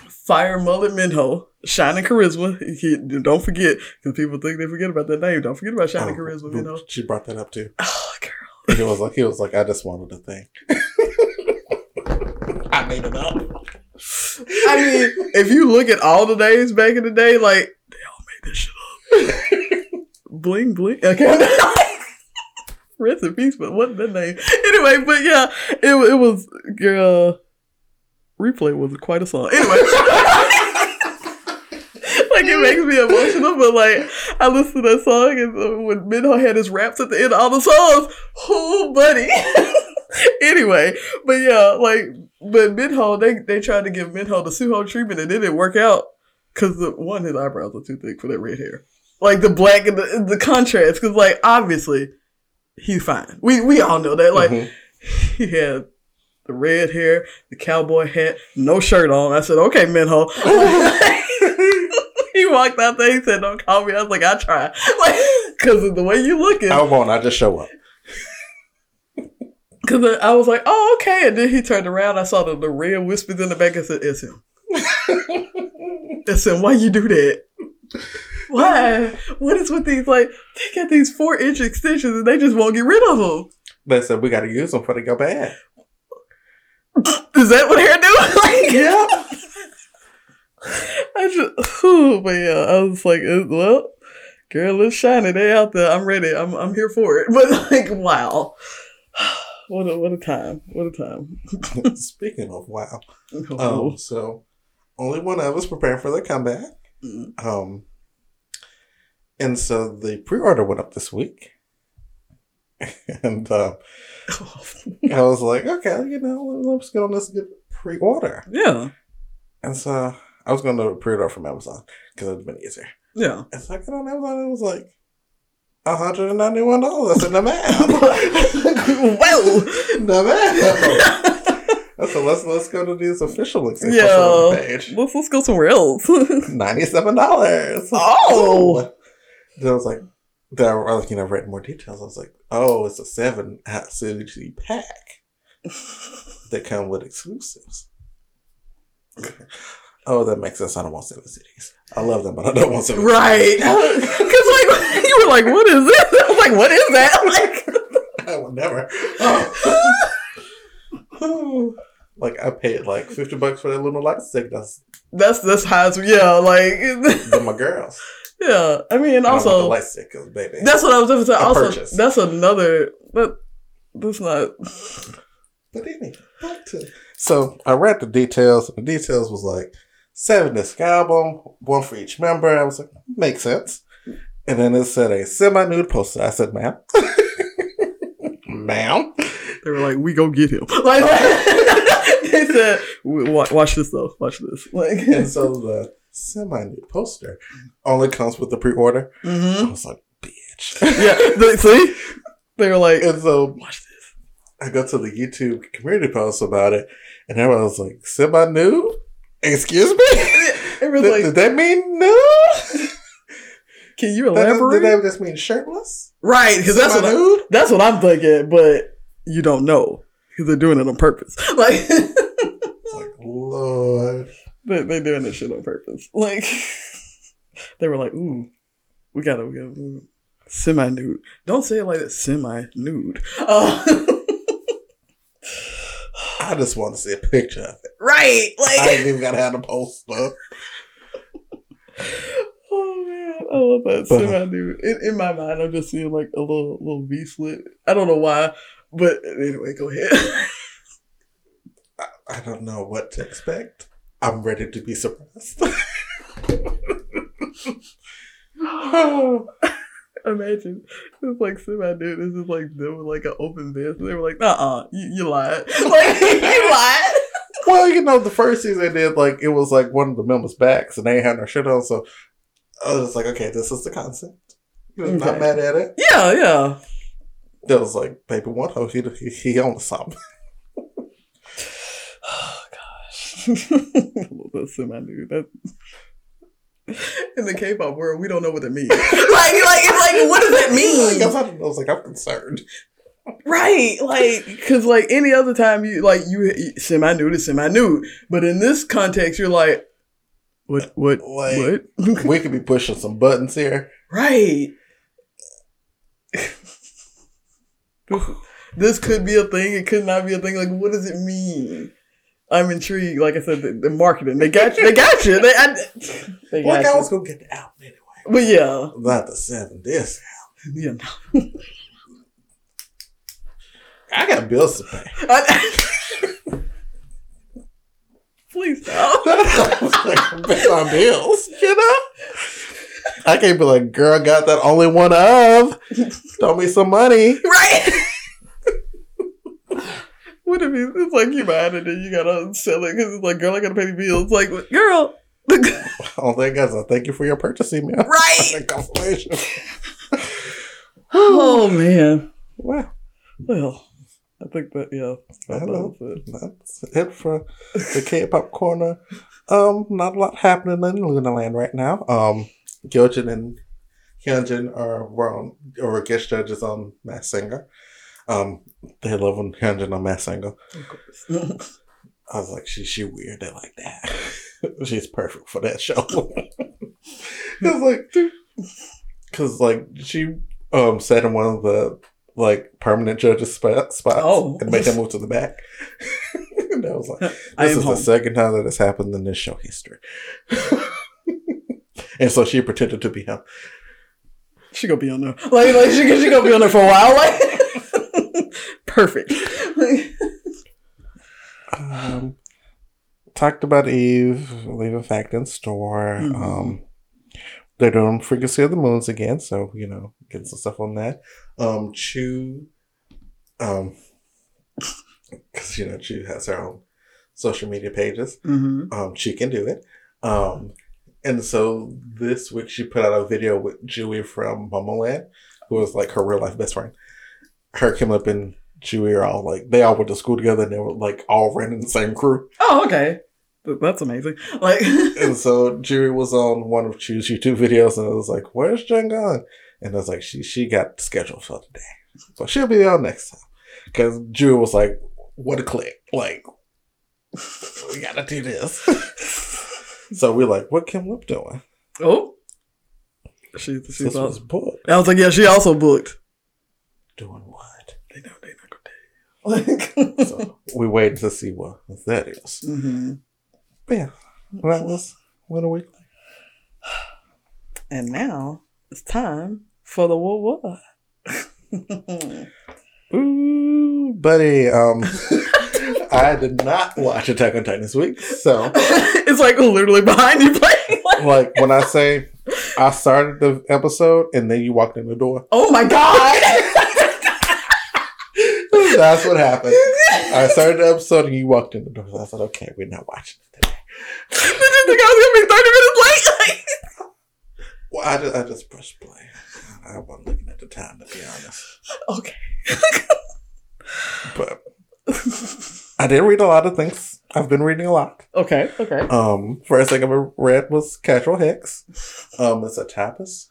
[SPEAKER 2] Fire Mullet Minho, Shining Charisma. He, don't forget because people think they forget about that name. Don't forget about Shining
[SPEAKER 1] Oh,
[SPEAKER 2] Charisma. You know.
[SPEAKER 1] She brought that up too.
[SPEAKER 2] Oh, girl.
[SPEAKER 1] He was like, he was like, I just wanted a thing. I made it up.
[SPEAKER 2] I mean, if you look at all the names back in the day, like they all made this shit up. bling bling. Okay. Rest in peace, but what the name? Anyway, but yeah, it it was girl. Replay was quite a song. Anyway. like it makes me emotional, but like I listen to that song and when Minho had his raps at the end of all the songs, oh buddy. anyway, but yeah, like but Minho, they they tried to give Minho the Suho treatment and it didn't work out because the one his eyebrows are too thick for that red hair, like the black and the the contrast. Because like obviously he's fine. We we all know that. Like
[SPEAKER 1] Mhm.
[SPEAKER 2] he had the red hair, the cowboy hat, no shirt on. I said, okay, Minho. he walked out there. He said, "Don't call me." I was like, "I try," like because of the way you looking.
[SPEAKER 1] I won't. I just show up.
[SPEAKER 2] Because I was like, "Oh, okay." And then he turned around. I saw the, the red whispers in the back. I said, "It's him." It's him. Why you do that? Why? What is with these? Like they got these four inch extensions and they just won't get rid of them.
[SPEAKER 1] They said we got to use them before they go bad.
[SPEAKER 2] Is that what hair do? like,
[SPEAKER 1] Yeah.
[SPEAKER 2] I just, oh yeah, I was like, uh, well, girl, it's shiny. They out there. I'm ready. I'm, I'm here for it. But like, wow, what a what a time. What a time.
[SPEAKER 1] Speaking of wow,
[SPEAKER 2] Oh,
[SPEAKER 1] um, so only one of us preparing for the comeback.
[SPEAKER 2] Mm.
[SPEAKER 1] Um, and so the pre-order went up this week, and uh, I was like, okay, you know, let's get on this good pre-order.
[SPEAKER 2] yeah,
[SPEAKER 1] And so I was going to pre-order from Amazon because it'd been easier.
[SPEAKER 2] yeah.
[SPEAKER 1] And so I got on Amazon, and it was like hundred and ninety-one dollars in the mail.
[SPEAKER 2] well,
[SPEAKER 1] the mail. so let's let's go to these official links.
[SPEAKER 2] yeah.
[SPEAKER 1] page.
[SPEAKER 2] Let's let's go somewhere else.
[SPEAKER 1] Ninety-seven dollars.
[SPEAKER 2] Oh.
[SPEAKER 1] Then I was like, then I was, you know read more details. I was like, oh, it's a seven city pack that come with exclusives. Oh, that makes sense. I don't want seven cities. I love them, but I don't want seven.
[SPEAKER 2] right? Because like you were like, what is this? I was like, what is that? I'm like,
[SPEAKER 1] I would never. Oh. like I paid like fifty bucks for that little light stick. That's
[SPEAKER 2] that's that's high. as- Yeah, like
[SPEAKER 1] the my girls.
[SPEAKER 2] Yeah. I mean, and
[SPEAKER 1] I don't want the
[SPEAKER 2] also
[SPEAKER 1] light stick, 'cause, baby.
[SPEAKER 2] that's what I was going to say. Also,
[SPEAKER 1] purchase.
[SPEAKER 2] that's another. But that's not.
[SPEAKER 1] But anyway, back to so I read the details, and the details was like seven disc album, one for each member. I was like, makes sense. And then it said a semi nude poster. I said, ma'am, ma'am.
[SPEAKER 2] They were like, we go get him. Like they said, watch this though. Watch this. Like,
[SPEAKER 1] And so the semi nude poster only comes with the pre order. Mm-hmm.
[SPEAKER 2] I
[SPEAKER 1] was like, bitch.
[SPEAKER 2] yeah. They, see, they were like,
[SPEAKER 1] And so
[SPEAKER 2] watch this.
[SPEAKER 1] I go to the YouTube community post about it, and everyone was like, semi nude? Excuse me? Did,
[SPEAKER 2] like,
[SPEAKER 1] did that mean nude?
[SPEAKER 2] can you elaborate?
[SPEAKER 1] Did that just mean shirtless?
[SPEAKER 2] right, because that's what I, that's what I'm thinking. But you don't know because they're doing it on purpose. Like
[SPEAKER 1] like, Lord.
[SPEAKER 2] They, they're doing this shit on purpose. Like they were like, ooh, we gotta, we gotta semi nude. Don't say it like that. Semi nude. Uh,
[SPEAKER 1] I just want to see a picture of it.
[SPEAKER 2] right. Like
[SPEAKER 1] I ain't even gotta have the poster.
[SPEAKER 2] Oh man, I love that
[SPEAKER 1] But-
[SPEAKER 2] semi nude. In, in my mind, I'm just seeing like a little little V slit. I don't know why, but anyway, go ahead.
[SPEAKER 1] I, I don't know what to expect. I'm ready to be surprised.
[SPEAKER 2] Imagine it's like semi dude. This is like them with like an open vest. They were like, "Uh, uh you, you lied. Like you lied."
[SPEAKER 1] well, you know, the first season they did like it was like one of the members' backs and they had no shit on, so I was just like, okay, this is the concept. You know, Not mad at it.
[SPEAKER 2] Yeah, yeah.
[SPEAKER 1] That was like, baby, one hoe, he he, he on something.
[SPEAKER 2] Oh gosh, I love that. That in the K-pop world, we don't know what it means. like, like it's like, what does it
[SPEAKER 1] I
[SPEAKER 2] mean?
[SPEAKER 1] I, I was like, I'm concerned.
[SPEAKER 2] Right, like, cause like any other time you like you semi nude is semi nude, but in this context, you're like, what, what,
[SPEAKER 1] Like-
[SPEAKER 2] what?
[SPEAKER 1] We could be pushing some buttons here.
[SPEAKER 2] right. this could be a thing. It could not be a thing. Like, what does it mean? I'm intrigued. Like I said, the, the marketing. They got you. They got you. They, I, they
[SPEAKER 1] Like
[SPEAKER 2] got
[SPEAKER 1] I was gonna get the album anyway.
[SPEAKER 2] But yeah,
[SPEAKER 1] Not the seven disc.
[SPEAKER 2] yeah.
[SPEAKER 1] I got bills to pay.
[SPEAKER 2] I, please stop.
[SPEAKER 1] like, pay my bills, you know? I can't be like, girl, got that only one of. Throw me some money.
[SPEAKER 2] Right. What if it's, it's like you it and you gotta sell it because it's like, girl, I gotta pay the bills. Like, girl,
[SPEAKER 1] Oh, thank guys. I thank you for your purchase email.
[SPEAKER 2] right?
[SPEAKER 1] Confirmation.
[SPEAKER 2] Oh man.
[SPEAKER 1] Well,
[SPEAKER 2] Well, I think that yeah. That, was it.
[SPEAKER 1] that's it for the K-pop corner. Um, not a lot happening in Loona Land right now. Um, Gyojin and Hyunjin are were on or guest judges on Mass Singer. Um, they love when Hyunjin on Mass Singer.
[SPEAKER 2] Of course.
[SPEAKER 1] I was like, she she weird. They like that. She's perfect for that show. It's like, because like she um sat in one of the like permanent judges spot, spots
[SPEAKER 2] Oh.
[SPEAKER 1] and made them move to the back. and I was like, this is
[SPEAKER 2] home.
[SPEAKER 1] the second time that has happened in this show history. and so she pretended to be him.
[SPEAKER 2] She gonna be on there. Like, like she, she gonna be on there for a while. Like, perfect.
[SPEAKER 1] Um, talked about Yves leaving fact in store.
[SPEAKER 2] Mhm.
[SPEAKER 1] Um, they're doing Frequency of the Moons again, so you know, getting some stuff on that. Um, Chuu, um, because you know Chuu has her own social media pages.
[SPEAKER 2] hmm
[SPEAKER 1] Um, she can do it. Um, and so this week she put out a video with Chewie from Momoland, who was like her real life best friend. Her, Kim Lip, and Chewie are all like they all went to school together, and they were like all ran in the same crew.
[SPEAKER 2] Oh, okay. That's amazing. Like,
[SPEAKER 1] And so Chewie was on one of Chuu's YouTube videos, and I was like, "Where's Jen gone?" And I was like, "She she got scheduled for today, so she'll be on next time." Because Chewie was like, "What a click! Like, we gotta do this." so we're like, "What Kim Lip doing?"
[SPEAKER 2] oh, she she
[SPEAKER 1] This
[SPEAKER 2] thought.
[SPEAKER 1] was booked.
[SPEAKER 2] I was like, yeah, she also booked.
[SPEAKER 1] Doing what?
[SPEAKER 2] They know they not gonna tell you. Like,
[SPEAKER 1] So we wait to see what that is.
[SPEAKER 2] hmm
[SPEAKER 1] But yeah, that was what a week.
[SPEAKER 2] And now it's time for the what what.
[SPEAKER 1] Ooh, buddy. Um, I did not watch Attack on Titan this week, so
[SPEAKER 2] it's like literally behind you playing. Like,
[SPEAKER 1] like when I say I started the episode and then you walked in the door,
[SPEAKER 2] oh my god!
[SPEAKER 1] That's what happened. I started the episode and you walked in the door. So I said, "Okay, we're not watching it today."
[SPEAKER 2] Did you think I was gonna be thirty minutes late?
[SPEAKER 1] Well, I just, I just pressed play. I wasn't looking at the time to be honest,
[SPEAKER 2] okay.
[SPEAKER 1] but I did read a lot of things. I've been reading a lot.
[SPEAKER 2] Okay. Okay.
[SPEAKER 1] Um, first thing I ever read was Casual Hex. Um, it's a tapas,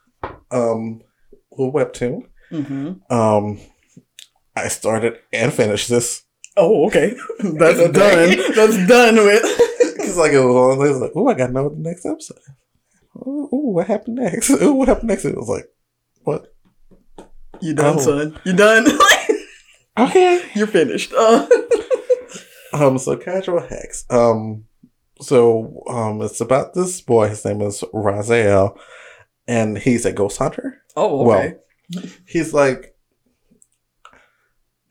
[SPEAKER 1] um, little webtoon.
[SPEAKER 2] hmm
[SPEAKER 1] Um, I started and finished this
[SPEAKER 2] Oh, okay. That's done. That's done with.
[SPEAKER 1] because like it was one those like, oh, I gotta know what the next episode. ooh, what happened next? Ooh, what happened next? It was like, what?
[SPEAKER 2] You done,
[SPEAKER 1] Oh.
[SPEAKER 2] son. You done.
[SPEAKER 1] Okay.
[SPEAKER 2] You're finished. Uh,
[SPEAKER 1] Um, so casual hex. Um, so um, it's about this boy. His name is Raziel, and he's a ghost hunter.
[SPEAKER 2] Oh, okay.
[SPEAKER 1] He's like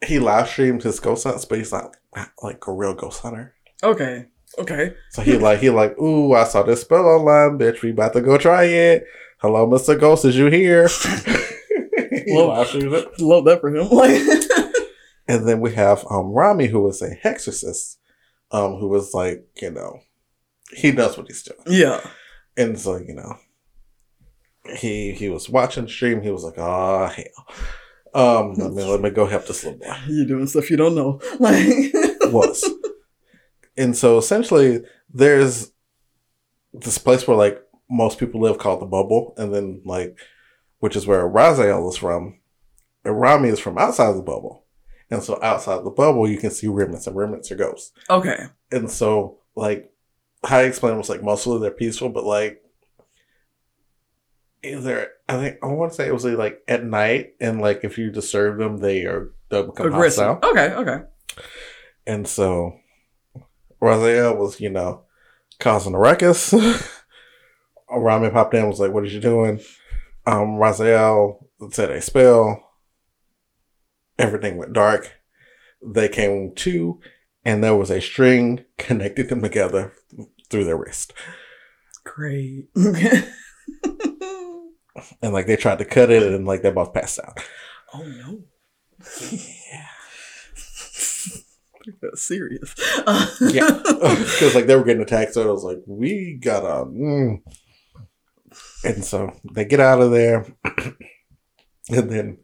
[SPEAKER 1] he live streamed his ghost hunts, but he's not like a real ghost hunter.
[SPEAKER 2] okay. Okay.
[SPEAKER 1] So he like he like, ooh, I saw this spell online, bitch. We about to go try it. Hello, Mister Ghost, is you here? he
[SPEAKER 2] Well-
[SPEAKER 1] live streamed it.
[SPEAKER 2] Love that for him. Like,
[SPEAKER 1] And then we have um Rami, who was a hexorcist, um, who was like, you know, he knows what he's doing.
[SPEAKER 2] yeah.
[SPEAKER 1] And so, you know, he he was watching stream, he was like, oh hell. Um, let me let me go help this little boy.
[SPEAKER 2] You're doing stuff you don't know. Like,
[SPEAKER 1] Was. and so essentially there's this place where like most people live called the bubble, and then like which is where Raziel is from. And Rami is from outside the bubble. And so outside the bubble you can see remnants, and remnants are ghosts.
[SPEAKER 2] okay.
[SPEAKER 1] And so, like, how I explained was like mostly they're peaceful, but like, is there? I think I want to say it was like at night, and like if you disturb them, they are they'll become
[SPEAKER 2] Aggressive.
[SPEAKER 1] hostile.
[SPEAKER 2] Okay. Okay.
[SPEAKER 1] And so, Raziel was you know causing a ruckus. Rami popped in, and was like, "What are you doing?" Um, Raziel said a spell. Everything went dark. They came to, and there was a string connected them together through their wrist.
[SPEAKER 2] Great.
[SPEAKER 1] And like they tried to cut it, and like they both passed out.
[SPEAKER 2] oh no.
[SPEAKER 1] Yeah,
[SPEAKER 2] That's serious.
[SPEAKER 1] yeah, because like they were getting attacked, so it was like we gotta. Mm. And so they get out of there, and then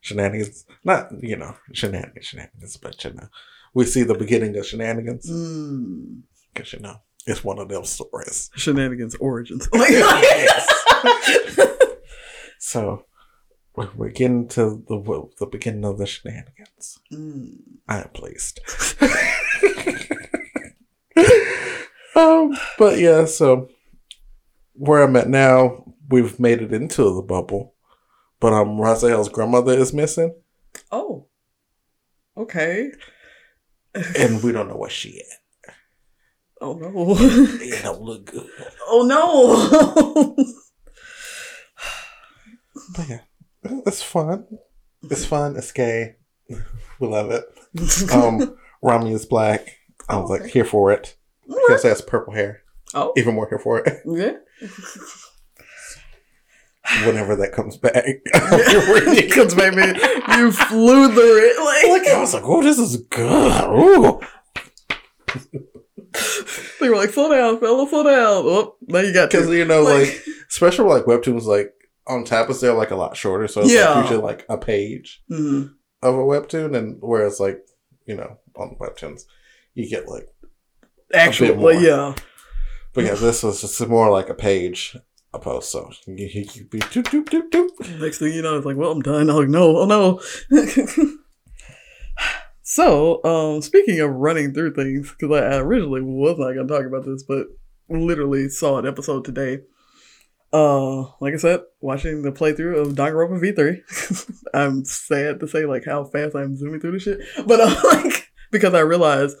[SPEAKER 1] shenanigans. Not you know shenanigans, shenanigans, but you know we see the beginning of shenanigans
[SPEAKER 2] Mm.
[SPEAKER 1] because you know it's one of them stories.
[SPEAKER 2] Shenanigans origins.
[SPEAKER 1] So we're, we're getting to the the beginning of the shenanigans.
[SPEAKER 2] Mm.
[SPEAKER 1] I am pleased. um, but yeah, so where I'm at now, we've made it into the bubble, but um, Raziel's grandmother is missing,
[SPEAKER 2] Oh. Okay.
[SPEAKER 1] and we don't know where she is.
[SPEAKER 2] Oh no.
[SPEAKER 1] It don't look good.
[SPEAKER 2] oh no.
[SPEAKER 1] But yeah, it's fun. It's fun. It's gay. We love it. Um, Rami is black. I was like
[SPEAKER 2] Okay.
[SPEAKER 1] here for it. Because has purple hair.
[SPEAKER 2] oh.
[SPEAKER 1] Even more here for it.
[SPEAKER 2] Yeah.
[SPEAKER 1] Whenever that comes back.
[SPEAKER 2] Because baby, you flew the it.
[SPEAKER 1] Like, I was like, oh, this is good. Ooh.
[SPEAKER 2] They were like, slow down, fella, slow down. Oh, now you got
[SPEAKER 1] Because, you know,
[SPEAKER 2] Like-
[SPEAKER 1] like, especially like webtoons, like, on tablets, they're like a lot shorter. So it's
[SPEAKER 2] Yeah.
[SPEAKER 1] like usually like a page
[SPEAKER 2] Mhm.
[SPEAKER 1] of a webtoon. And whereas, like, you know, on webtoons, you get like,
[SPEAKER 2] Actually, yeah.
[SPEAKER 1] but yeah, this was just more like a page, a post. So you, be doop, doop, doop, doop.
[SPEAKER 2] Next thing you know, it's like, well, I'm done. I'm like, no, oh no. so, um, speaking of running through things, because I originally was not going to talk about this, but literally saw an episode today. Uh, like I said, watching the playthrough of Danganronpa V3. I'm sad to say like how fast I'm zooming through the shit, but uh, like because I realized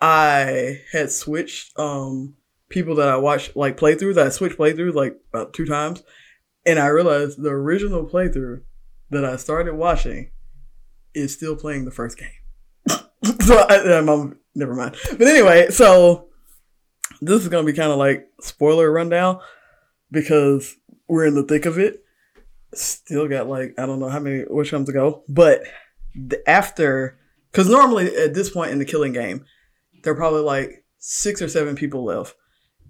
[SPEAKER 2] I had switched um people that I watched like playthroughs. I switched playthroughs like about two times, and I realized the original playthrough that I started watching is still playing the first game. so I, um, never mind. But anyway, so this is gonna be kind of like spoiler rundown because we're in the thick of it. Still got like I don't know how many which comes to go, but after because normally at this point in the killing game, there are probably like six or seven people left.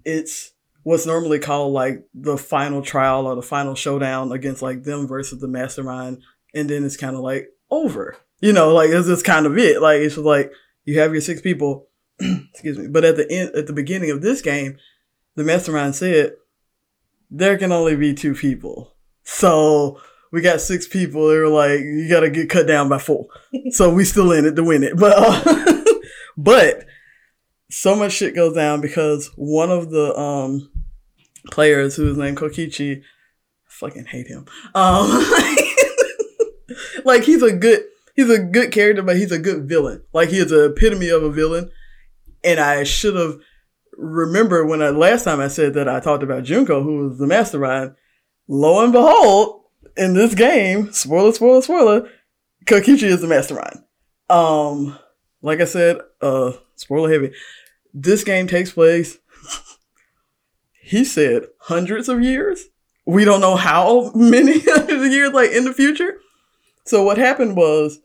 [SPEAKER 2] It's what's normally called like the final trial or the final showdown against like them versus the mastermind, and then it's kind of like over. You know, like it's just kind of it. Like it's just like you have your six people. excuse me. But at the end, at the beginning of this game, the mastermind said there can only be two people. So we got six people. They were like, you got to get cut down by four. so we still in it to win it. But uh, but so much shit goes down because one of the um players who is named Kokichi, I fucking hate him. Um, like he's a good he's a good character, but he's a good villain. Like he is the epitome of a villain. And I should have remember when I last time I said that I talked about Junko, who was the mastermind. Lo and behold, in this game, spoiler, spoiler, spoiler, Kokichi is the mastermind. Um, like I said, uh, spoiler heavy. This game takes place. he said hundreds of years. We don't know how many hundreds of years, like in the future. So what happened was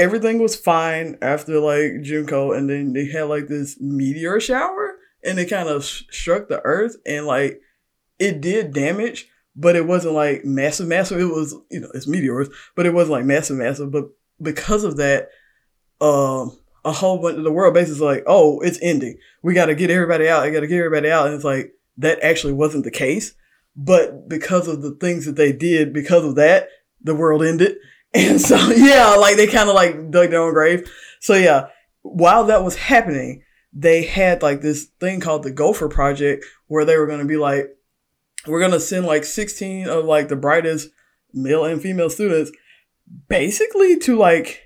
[SPEAKER 2] everything was fine after like Junko, and then they had like this meteor shower, and it kind of sh- struck the Earth, and like it did damage, but it wasn't like massive, massive. It was you know it's meteors, but it wasn't like massive, massive. But because of that, um, a whole bunch of the world basically like, oh, it's ending. We got to get everybody out. I got to get everybody out, and it's like that actually wasn't the case. But because of the things that they did, because of that, the world ended. And so, yeah, like they kind of like dug their own grave. So, yeah, while that was happening, they had like this thing called the Gopher Project where they were going to be like, we're going to send like 16 of like the brightest male and female students basically to like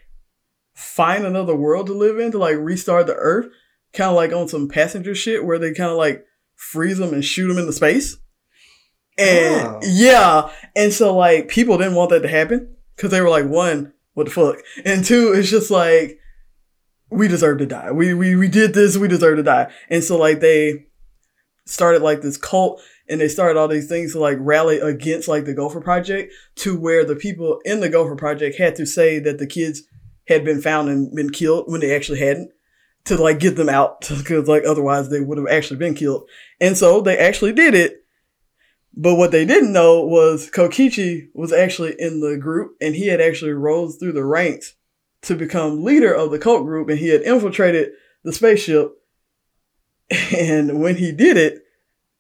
[SPEAKER 2] find another world to live in to like restart the earth kind of like on some passenger shit where they kind of like freeze them and shoot them into space and
[SPEAKER 1] Oh.
[SPEAKER 2] yeah and so like people didn't want that to happen because they were like one what the fuck? And two it's just like we deserve to die. We, we we did this we deserve to die. And so like they started like this cult and they started all these things to like rally against like the gopher project to where the people in the gopher project had to say that the kids had been found and been killed when they actually hadn't to like get them out because like otherwise they would have actually been killed. And so they actually did it but what they didn't know was Kokichi was actually in the group and he had actually rose through the ranks to become leader of the cult group and he had infiltrated the spaceship. And when he did it,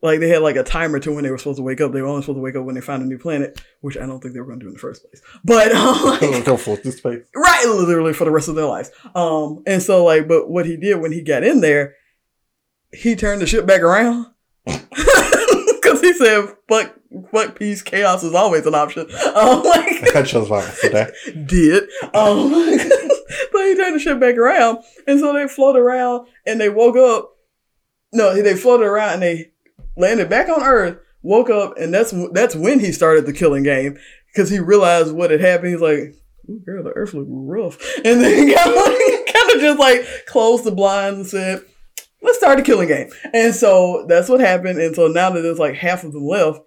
[SPEAKER 2] like they had like a timer to when they were supposed to wake up. They were only supposed to wake up when they found a new planet, which I don't think they were going to do in the first place. But um, like,
[SPEAKER 1] Go for this space.
[SPEAKER 2] right, literally for the rest of their lives. Um, and so like, but what he did when he got in there, he turned the ship back around because he said, "Fuck, fuck peace, chaos is always an option." Um, like
[SPEAKER 1] I chose violence today.
[SPEAKER 2] did um, but he turned the ship back around, and so they floated around and they woke up. No, they floated around and they landed back on Earth. Woke up, and that's that's when he started the killing game because he realized what had happened. He's like, Ooh, girl, the earth looked rough. And then he kind of just like closed the blinds and said, let's start the killing game. And so that's what happened. And so now that there's like half of them left,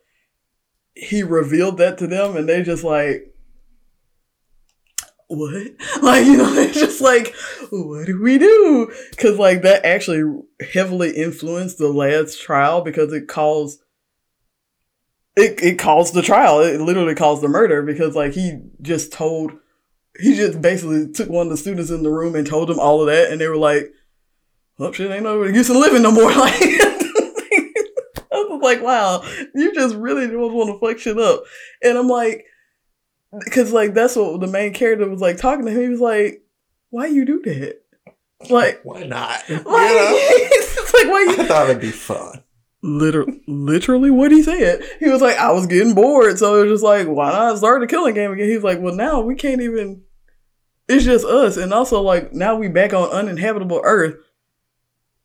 [SPEAKER 2] he revealed that to them and they just like, what? Like, you know, they're just like, what do we do? Because like that actually heavily influenced the lad's trial because it caused it, it caused the trial. It literally caused the murder because like he just told he just basically took one of the students in the room and told them all of that and they were like, Oh shit, ain't no use in living no more. Like I was like, wow, you just really just want to fuck shit up. And I'm like, because like that's what the main character was like talking to him. He was like, why you do that? Like,
[SPEAKER 1] Why not? You
[SPEAKER 2] like,
[SPEAKER 1] know?
[SPEAKER 2] it's like why you
[SPEAKER 1] I thought it'd be fun.
[SPEAKER 2] literally, literally what he said. He was like, I was getting bored, so it was just like, why not start the killing game again? He's like, well, now we can't even. It's just us, and also like now we back on uninhabitable Earth.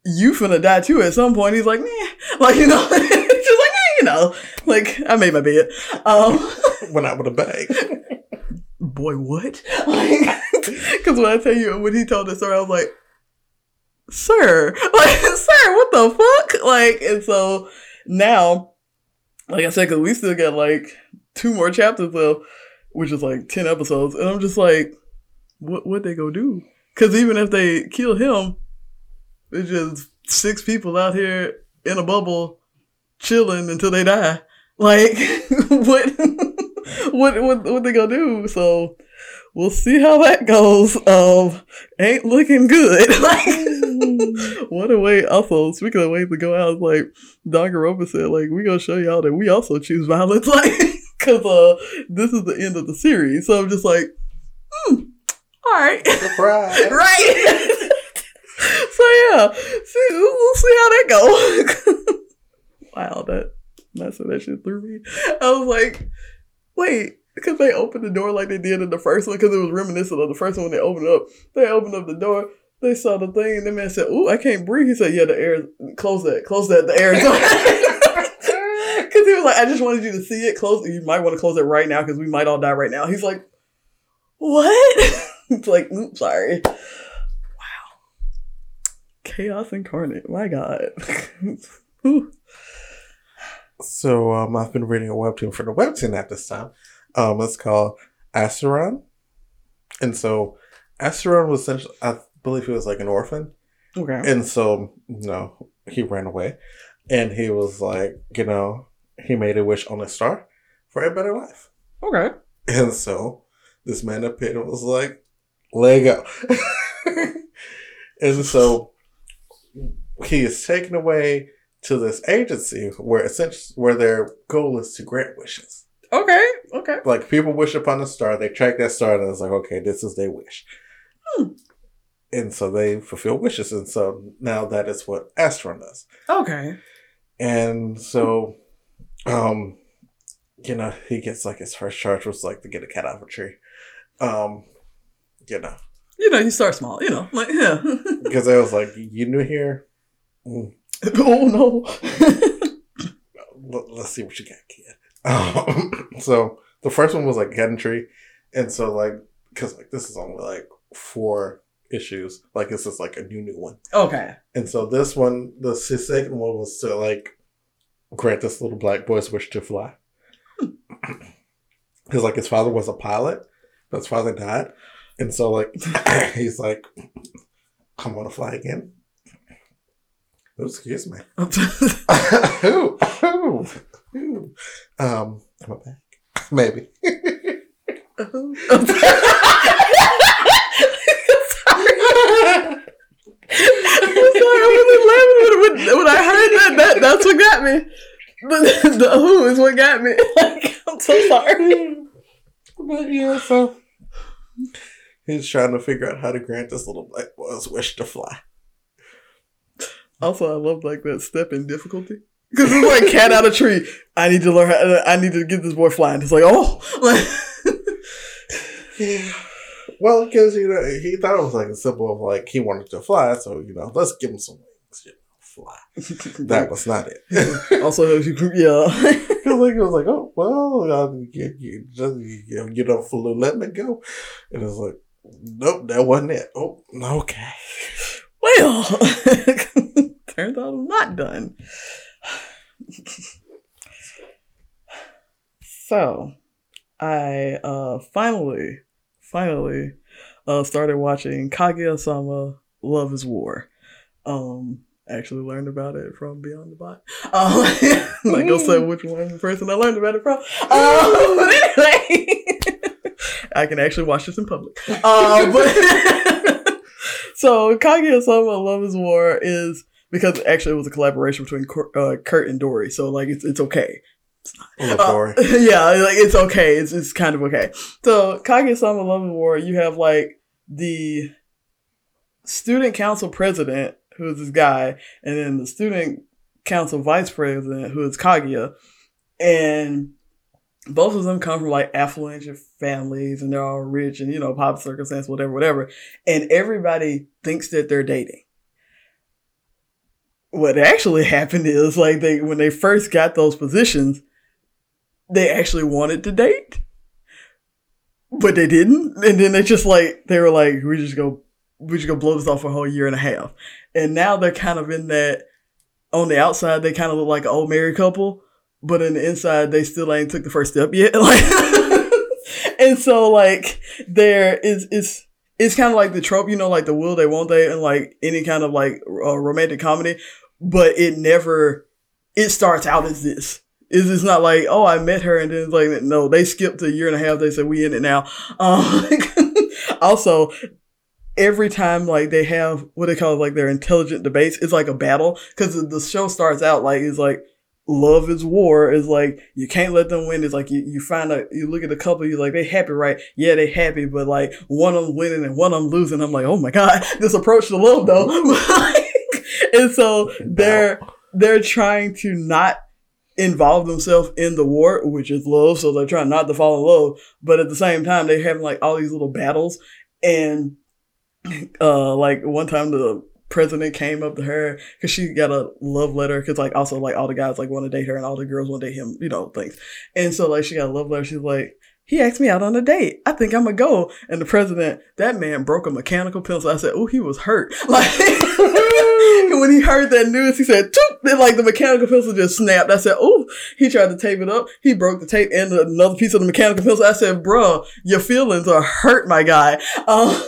[SPEAKER 2] You finna die too at some point. He's like, man, like you know, just like, eh, you know, like I made my bed. Um,
[SPEAKER 1] Went out with a bag.
[SPEAKER 2] boy, what? Like, because when I tell you when he told the story, I was like, sir, like, sir, what the fuck? Like, and so now, like I said, because we still got like two more chapters left, which is like ten episodes, and I'm just like, what what they go do? Because even if they kill him, it's just six people out here in a bubble chilling until they die. Like, what, what, what, what they gonna do? So we'll see how that goes. Um, ain't looking good. like, what a way. Also, speaking of ways to go out, like Danganronpa said, like we gonna show y'all that we also choose violence, like, cause uh, this is the end of the series. So I'm just like, hmm, all right.
[SPEAKER 1] Surprise.
[SPEAKER 2] right. so yeah, see, we'll see how that go. wow, that that's what that shit threw me. I was like, wait, because they opened the door like they did in the first one, because it was reminiscent of the first one when they opened up. They opened up the door. they saw the thing, and the man said, "Ooh, I can't breathe." He said, "Yeah, the air. Close that. Close that. The air." Because he was like, "I just wanted you to see it. Close. You might want to close it right now because we might all die right now." He's like, "What?" it's like, "Oops, sorry." Chaos incarnate. My God.
[SPEAKER 1] So um, I've been reading a webtoon for the webtoon at this time. Um, it's called Asteron, and so Asteron was essentially, I believe he was like an orphan,
[SPEAKER 2] okay.
[SPEAKER 1] and so you know he ran away, and he was like, you know, he made a wish on a star for a better life,
[SPEAKER 2] Okay.
[SPEAKER 1] and so this man appeared and was like, "Let go," and so he is taken away to this agency where essentially where their goal is to grant wishes.
[SPEAKER 2] Okay. Okay.
[SPEAKER 1] Like people wish upon a star, they track that star, and it's like, okay, this is their wish.
[SPEAKER 2] Hmm.
[SPEAKER 1] And so they fulfill wishes, and so now that is what Astron does.
[SPEAKER 2] Okay.
[SPEAKER 1] And so, um, you know, he gets like his first charge was like to get a cat out of a tree. Um, you know,
[SPEAKER 2] You know, you start small. You know, like yeah.
[SPEAKER 1] because I was like, you new here. Mm,
[SPEAKER 2] oh no.
[SPEAKER 1] let- let's see what you got, kid. Um, so the first one was like cat and tree, and so like because like this is only like four issues, like this is like a new new one,
[SPEAKER 2] okay.
[SPEAKER 1] and so this one, the s- second one was to like grant this little black boy's wish to fly, because like his father was a pilot, but his father died, and so like he's like, I want to fly again. Oh, excuse me. ooh, ooh, ooh. Um, am I back? Maybe.
[SPEAKER 2] I'm sorry, I wasn't laughing when, when, when I heard that, that. That's what got me. The, the who is what got me. Like, I'm so sorry.
[SPEAKER 1] but yeah, so he's trying to figure out how to grant this little black boy's wish to fly.
[SPEAKER 2] Also, I love like that step in difficulty because it's like cat out of tree. I need to learn. How, I need to get this boy flying. It's like oh, like,
[SPEAKER 1] Yeah. Well, because you know he thought it was like a symbol of like he wanted to fly, so you know let's give him some wings, you know, fly. That was not it.
[SPEAKER 2] also yeah.
[SPEAKER 1] Because like it was like, oh well, uh, you, you just you, you know, flew, let me go, and it's like, nope, that wasn't it. Oh, okay.
[SPEAKER 2] Well, turns out I'm not done. so, I uh, finally, finally uh, started watching Kaguya-sama Love is War. Um, actually learned about it from Beyond the Bot. Um, like I said, which one person I learned about it from. Um, but anyway, I can actually watch this in public. Uh, but so Kaguya-sama Love is War is because actually it was a collaboration between Kur- uh, Kurt and Dory, so like it's it's okay. Uh,
[SPEAKER 1] Dory.
[SPEAKER 2] yeah, like it's okay. It's it's kind of okay. So Kaguya-sama Love is War, you have like the student council president, who is this guy, and then the student council vice president, who is Kaguya, and both of them come from like affluent families and they're all rich and you know pop circumstance whatever whatever. And everybody thinks that they're dating. What actually happened is like they when they first got those positions they actually wanted to date but they didn't. And then they just like they were like we just go we just go blow this off for a whole year and a half. And now they're kind of in that on the outside they kind of look like an old married couple but in the inside they still ain't took the first step yet. Like and so like there is is it's kind of like the trope you know like the will they won't they and like any kind of like uh, romantic comedy but it never it starts out as this. It's, it's not like oh i met her and then it's like no they skipped a year and a half they said we in it now. Um, also every time like they have what they call like their intelligent debates it's like a battle because the show starts out like it's like love is war is like you can't let them win. It's like you, you find a you look at a couple you're like they happy right? Yeah they happy but like one of them winning and one of them losing i'm like oh my god this approach to love though. And so they're they're trying to not involve themselves in the war which is love so they're trying not to fall in love but at the same time they're having like all these little battles. And uh, like one time the president came up to her because she got a love letter because like also like all the guys like want to date her and all the girls want to date him, you know things. And so like she got a love letter. She's like, he asked me out on a date. I think I'm gonna go. And the president, that man broke a mechanical pencil. I said, oh, he was hurt. Like when he heard that news, he said, Toop! then like the mechanical pencil just snapped. I said, oh, he tried to tape it up. He broke the tape and another piece of the mechanical pencil. I said, bro, your feelings are hurt, my guy. Um,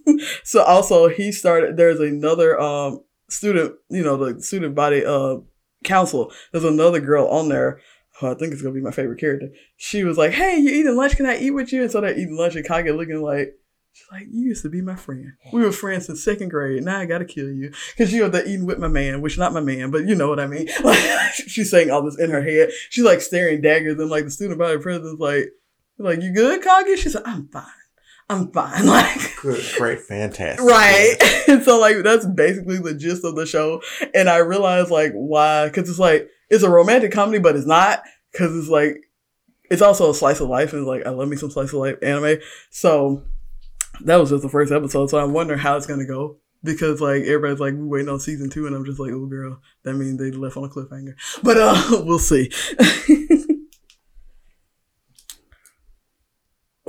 [SPEAKER 2] so also he started. There's another um student, you know, the student body uh council. There's another girl on there. Who I think is gonna be my favorite character. She was like, "Hey, you eating lunch? Can I eat with you?" And so they're eating lunch, and Kage looking like. She's like, you used to be my friend. We were friends since second grade. Now I gotta kill you because you're the eating with my man, which not my man, but you know what I mean. Like she's saying all this in her head. She's like staring daggers, and like the student body president's like, like you good, Kage? She's like, I'm fine. I'm fine. Like,
[SPEAKER 1] Good, great, fantastic.
[SPEAKER 2] right. and so, like, that's basically the gist of the show. And I realized, like, why, because it's like, it's a romantic comedy, but it's not, because it's like, it's also a slice of life. And like, I love me some slice of life anime. So, that was just the first episode. So, I'm wondering how it's going to go. Because like everybody's like we waiting on season two, and I'm just like, oh girl, that means they left on a cliffhanger. But uh, we'll see.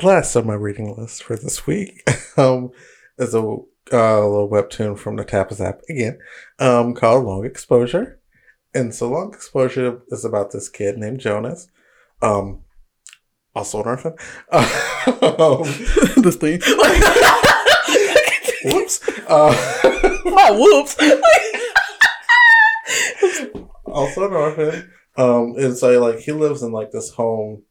[SPEAKER 1] Last on my reading list for this week um, is a uh, little webtoon from the Tapas app again um, called Long Exposure. And so Long Exposure is about this kid named Jonas, um, also an orphan. um,
[SPEAKER 2] this thing,
[SPEAKER 1] whoops. Uh,
[SPEAKER 2] my whoops.
[SPEAKER 1] also an orphan. Um, and so like he lives in like this home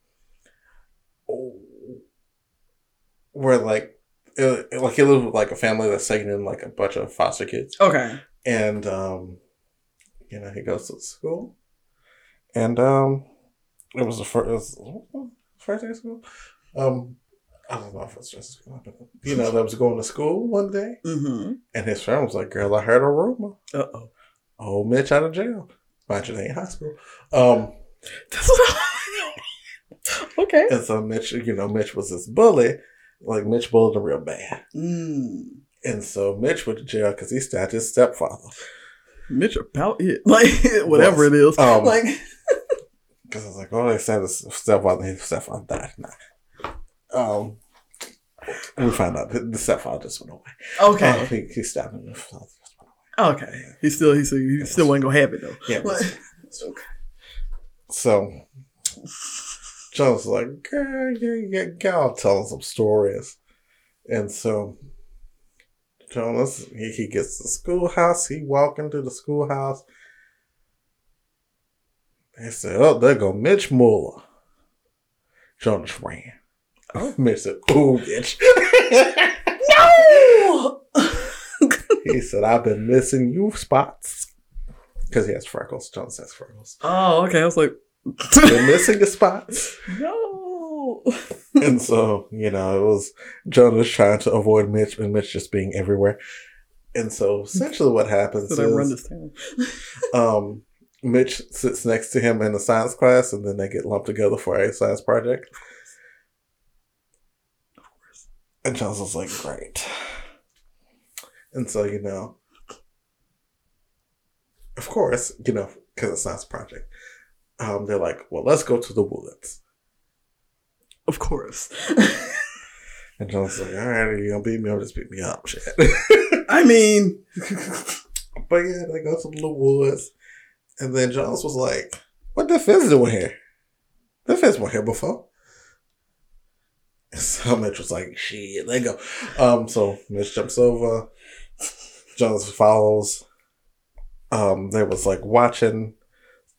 [SPEAKER 1] where like it, like he lived with like a family that's taking in like a bunch of foster kids.
[SPEAKER 2] okay.
[SPEAKER 1] And um you know, he goes to school. And um it was the first first day of school. Um I don't know if it's just you know, that was going to school one day
[SPEAKER 2] Mm-hmm.
[SPEAKER 1] and his friend was like, Girl, I heard a rumor.
[SPEAKER 2] Uh oh.
[SPEAKER 1] Oh Mitch out of jail. Mind you, they in high school. Um
[SPEAKER 2] That's what I Okay.
[SPEAKER 1] and so Mitch, you know, Mitch was this bully. Like Mitch bullied him real bad.
[SPEAKER 2] Mm.
[SPEAKER 1] And so Mitch went to jail because he stabbed his stepfather.
[SPEAKER 2] Mitch about it. Like whatever it is.
[SPEAKER 1] Um,
[SPEAKER 2] like
[SPEAKER 1] Because I was like, oh, they stabbed his stepfather. His stepfather died. Nah. Um, we found out that the stepfather just went away.
[SPEAKER 2] okay.
[SPEAKER 1] Uh, he, he stabbed him. Just went away.
[SPEAKER 2] okay. He still he still he still wasn't gonna have it though.
[SPEAKER 1] Yeah. it
[SPEAKER 2] Like,
[SPEAKER 1] was- So John like, girl, you get God telling some stories. And so Jonas, he, he gets to the schoolhouse. He walk into the schoolhouse. They said, oh, there go Mitch Muller. Jonas ran.
[SPEAKER 2] Oh. oh.
[SPEAKER 1] Mitch said, oh, bitch.
[SPEAKER 2] no.
[SPEAKER 1] he said, I've been missing you spots. Because he has freckles. Jonas has freckles.
[SPEAKER 2] oh, okay. I was like,
[SPEAKER 1] Been missing your spots.
[SPEAKER 2] no.
[SPEAKER 1] and so you know it was Jonas trying to avoid Mitch and Mitch just being everywhere. And so essentially what happens
[SPEAKER 2] Did I run this town?
[SPEAKER 1] um, Mitch sits next to him in a science class and then they get lumped together for a science project. And Jonas was like, great. And so, you know, of course, you know, because it's a science project, um, they're like, well, let's go to the woods.
[SPEAKER 2] Of course.
[SPEAKER 1] And was like, all right, you gonna beat me up, just beat me up, shit.
[SPEAKER 2] I mean,
[SPEAKER 1] But yeah, they go to the woods. And then Jones was like, What the Fizz doing here? The Fizz weren't here before. And so Mitch was like, Shit, they go. Um, so Mitch jumps over. Jones follows. Um, they was like watching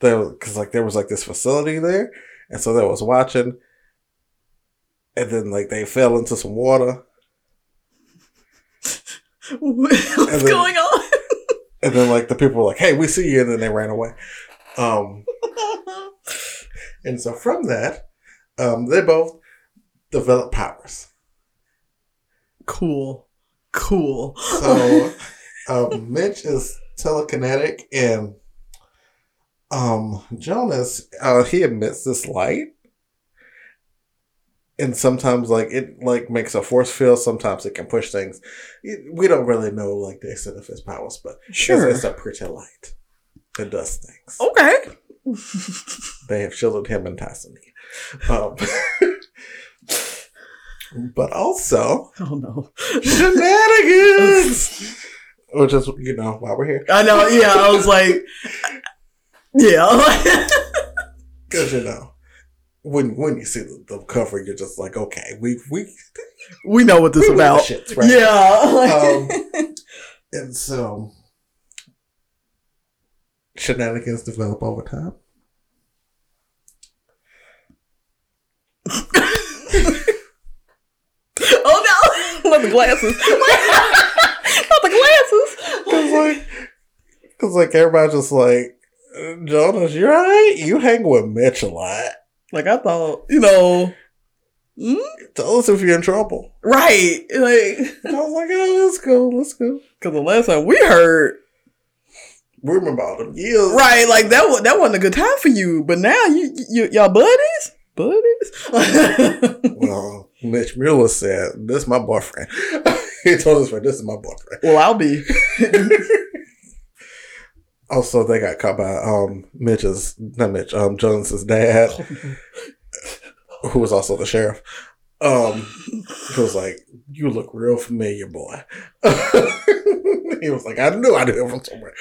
[SPEAKER 1] there because like there was like this facility there. And so they was watching. And then like they fell into some water.
[SPEAKER 2] what's
[SPEAKER 1] then-
[SPEAKER 2] going on?
[SPEAKER 1] And then like the people were like, Hey, we see you, and then they ran away. Um And so from that, um, they both develop powers.
[SPEAKER 2] cool. Cool.
[SPEAKER 1] So um, Mitch is telekinetic, and um, Jonas uh, he emits this light, and sometimes like it like makes a force field. Sometimes it can push things. It- We don't really know like the extent of his powers, but
[SPEAKER 2] Sure.
[SPEAKER 1] it's, it's a pretty light. It does things.
[SPEAKER 2] okay.
[SPEAKER 1] They have shielded him and Tyson. Um, but also
[SPEAKER 2] Oh no.
[SPEAKER 1] shenanigans, which is you know why we're here.
[SPEAKER 2] I know. Yeah, I was like, yeah.
[SPEAKER 1] Because you know, when when you see the, the cover, you're just like, okay, we we
[SPEAKER 2] we know what this
[SPEAKER 1] we
[SPEAKER 2] about.
[SPEAKER 1] shits, right?
[SPEAKER 2] Yeah.
[SPEAKER 1] Um, and so shenanigans develop over time.
[SPEAKER 2] oh no! Not the glasses. Not the glasses.
[SPEAKER 1] Cause like, cause like everybody's just like, Jonas, you're right. You hang with Mitch a lot.
[SPEAKER 2] Like I thought, you know. mm,
[SPEAKER 1] Tell us if you're in trouble.
[SPEAKER 2] Right. Like,
[SPEAKER 1] I was like, oh, let's go, let's go.
[SPEAKER 2] because the last time we heard,
[SPEAKER 1] We remember all them years.
[SPEAKER 2] right, like that was that wasn't a good time for you. But now you, you y'all buddies, buddies.
[SPEAKER 1] Well, Mitch Mueller said, "This is my boyfriend." he told us friend, "This is my boyfriend."
[SPEAKER 2] well, I'll be.
[SPEAKER 1] Also, they got caught by um Mitch's not Mitch, um Jonas's dad, who was also the sheriff. Um, he was like, "You look real familiar, boy." he was like, "I knew I knew him from somewhere."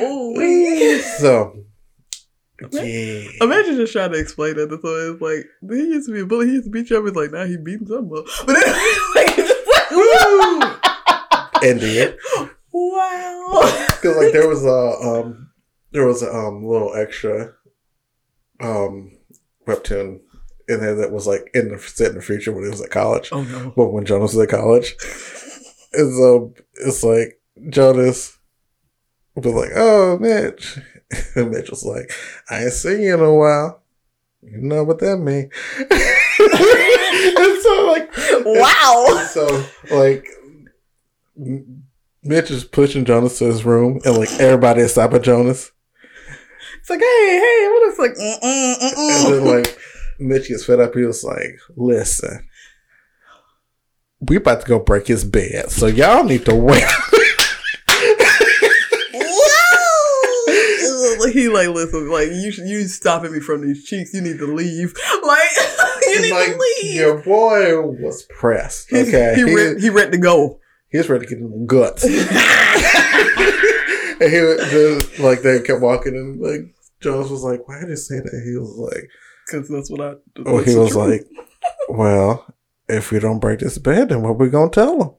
[SPEAKER 2] Ooh.
[SPEAKER 1] so, yeah.
[SPEAKER 2] Imagine just trying to explain that to someone. It's like he used to be a bully. He used to beat you up. It's like now he beating someone. But then, like, like,
[SPEAKER 1] and did
[SPEAKER 2] wow.
[SPEAKER 1] because like there was a um there was a um little extra um webtoon in there that was like in the set in the future when he was at college.
[SPEAKER 2] Oh no.
[SPEAKER 1] But when Jonas was at college, it's so it's like Jonas was like, "Oh, Mitch," and Mitch was like, "I ain't seen you in a while. You know what that mean?" and so like,
[SPEAKER 2] Wow.
[SPEAKER 1] so like, Mitch is pushing Jonas to his room, and like everybody is stopping Jonas,
[SPEAKER 2] It's like, hey, hey, what is like, mm, mm, mm,
[SPEAKER 1] and then
[SPEAKER 2] mm.
[SPEAKER 1] like Mitch gets fed up. He was like, "Listen." We about to go break his bed, so y'all need to wait.
[SPEAKER 2] He like, listen, like you, you stopping me from these cheeks. You need to leave. Like, you need
[SPEAKER 1] like
[SPEAKER 2] to leave.
[SPEAKER 1] your boy was pressed. Okay,
[SPEAKER 2] he,
[SPEAKER 1] he,
[SPEAKER 2] re- he ready to go.
[SPEAKER 1] He was ready to get in the guts, and he was just, like they kept walking, and like Jonas was like, "Why did you say that?" He was like,
[SPEAKER 2] Because that's what I.
[SPEAKER 1] "Oh, he was like, well, if we don't break this bed, then what we gonna tell him?"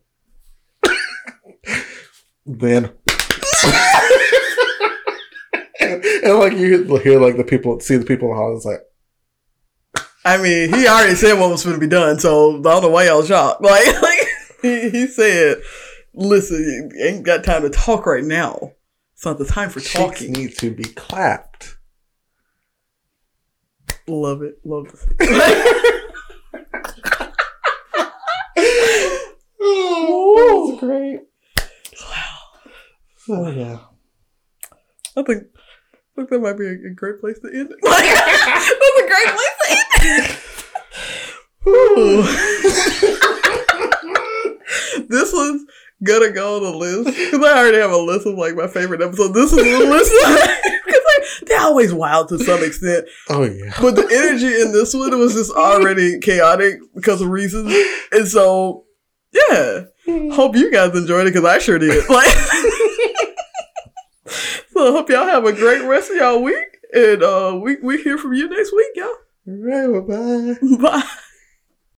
[SPEAKER 1] then. and, and, like you hear like the people see the people in the hall it's like
[SPEAKER 2] I mean, he already said what was going to be done, so I don't know why y'all shocked. Like he, he said, "Listen, you ain't got time to talk right now. It's not the time for
[SPEAKER 1] cheeks
[SPEAKER 2] talking."
[SPEAKER 1] need to be clapped
[SPEAKER 2] Love it, love to see. it.
[SPEAKER 1] oh, that's great so yeah
[SPEAKER 2] I think, I think that might be a, a great place to end it. Like, that's a great place to end it. this was gonna go on the list because I already have a list of like my favorite episodes. This is the list because like, they're always wild to some extent,
[SPEAKER 1] oh yeah
[SPEAKER 2] but the energy in this one was just already chaotic because of reasons, and so yeah. Hope you guys enjoyed it because I sure did. Like, so I hope y'all have a great rest of y'all week, and uh, we we hear from you next week, y'all.
[SPEAKER 1] All right, bye bye
[SPEAKER 2] Bye.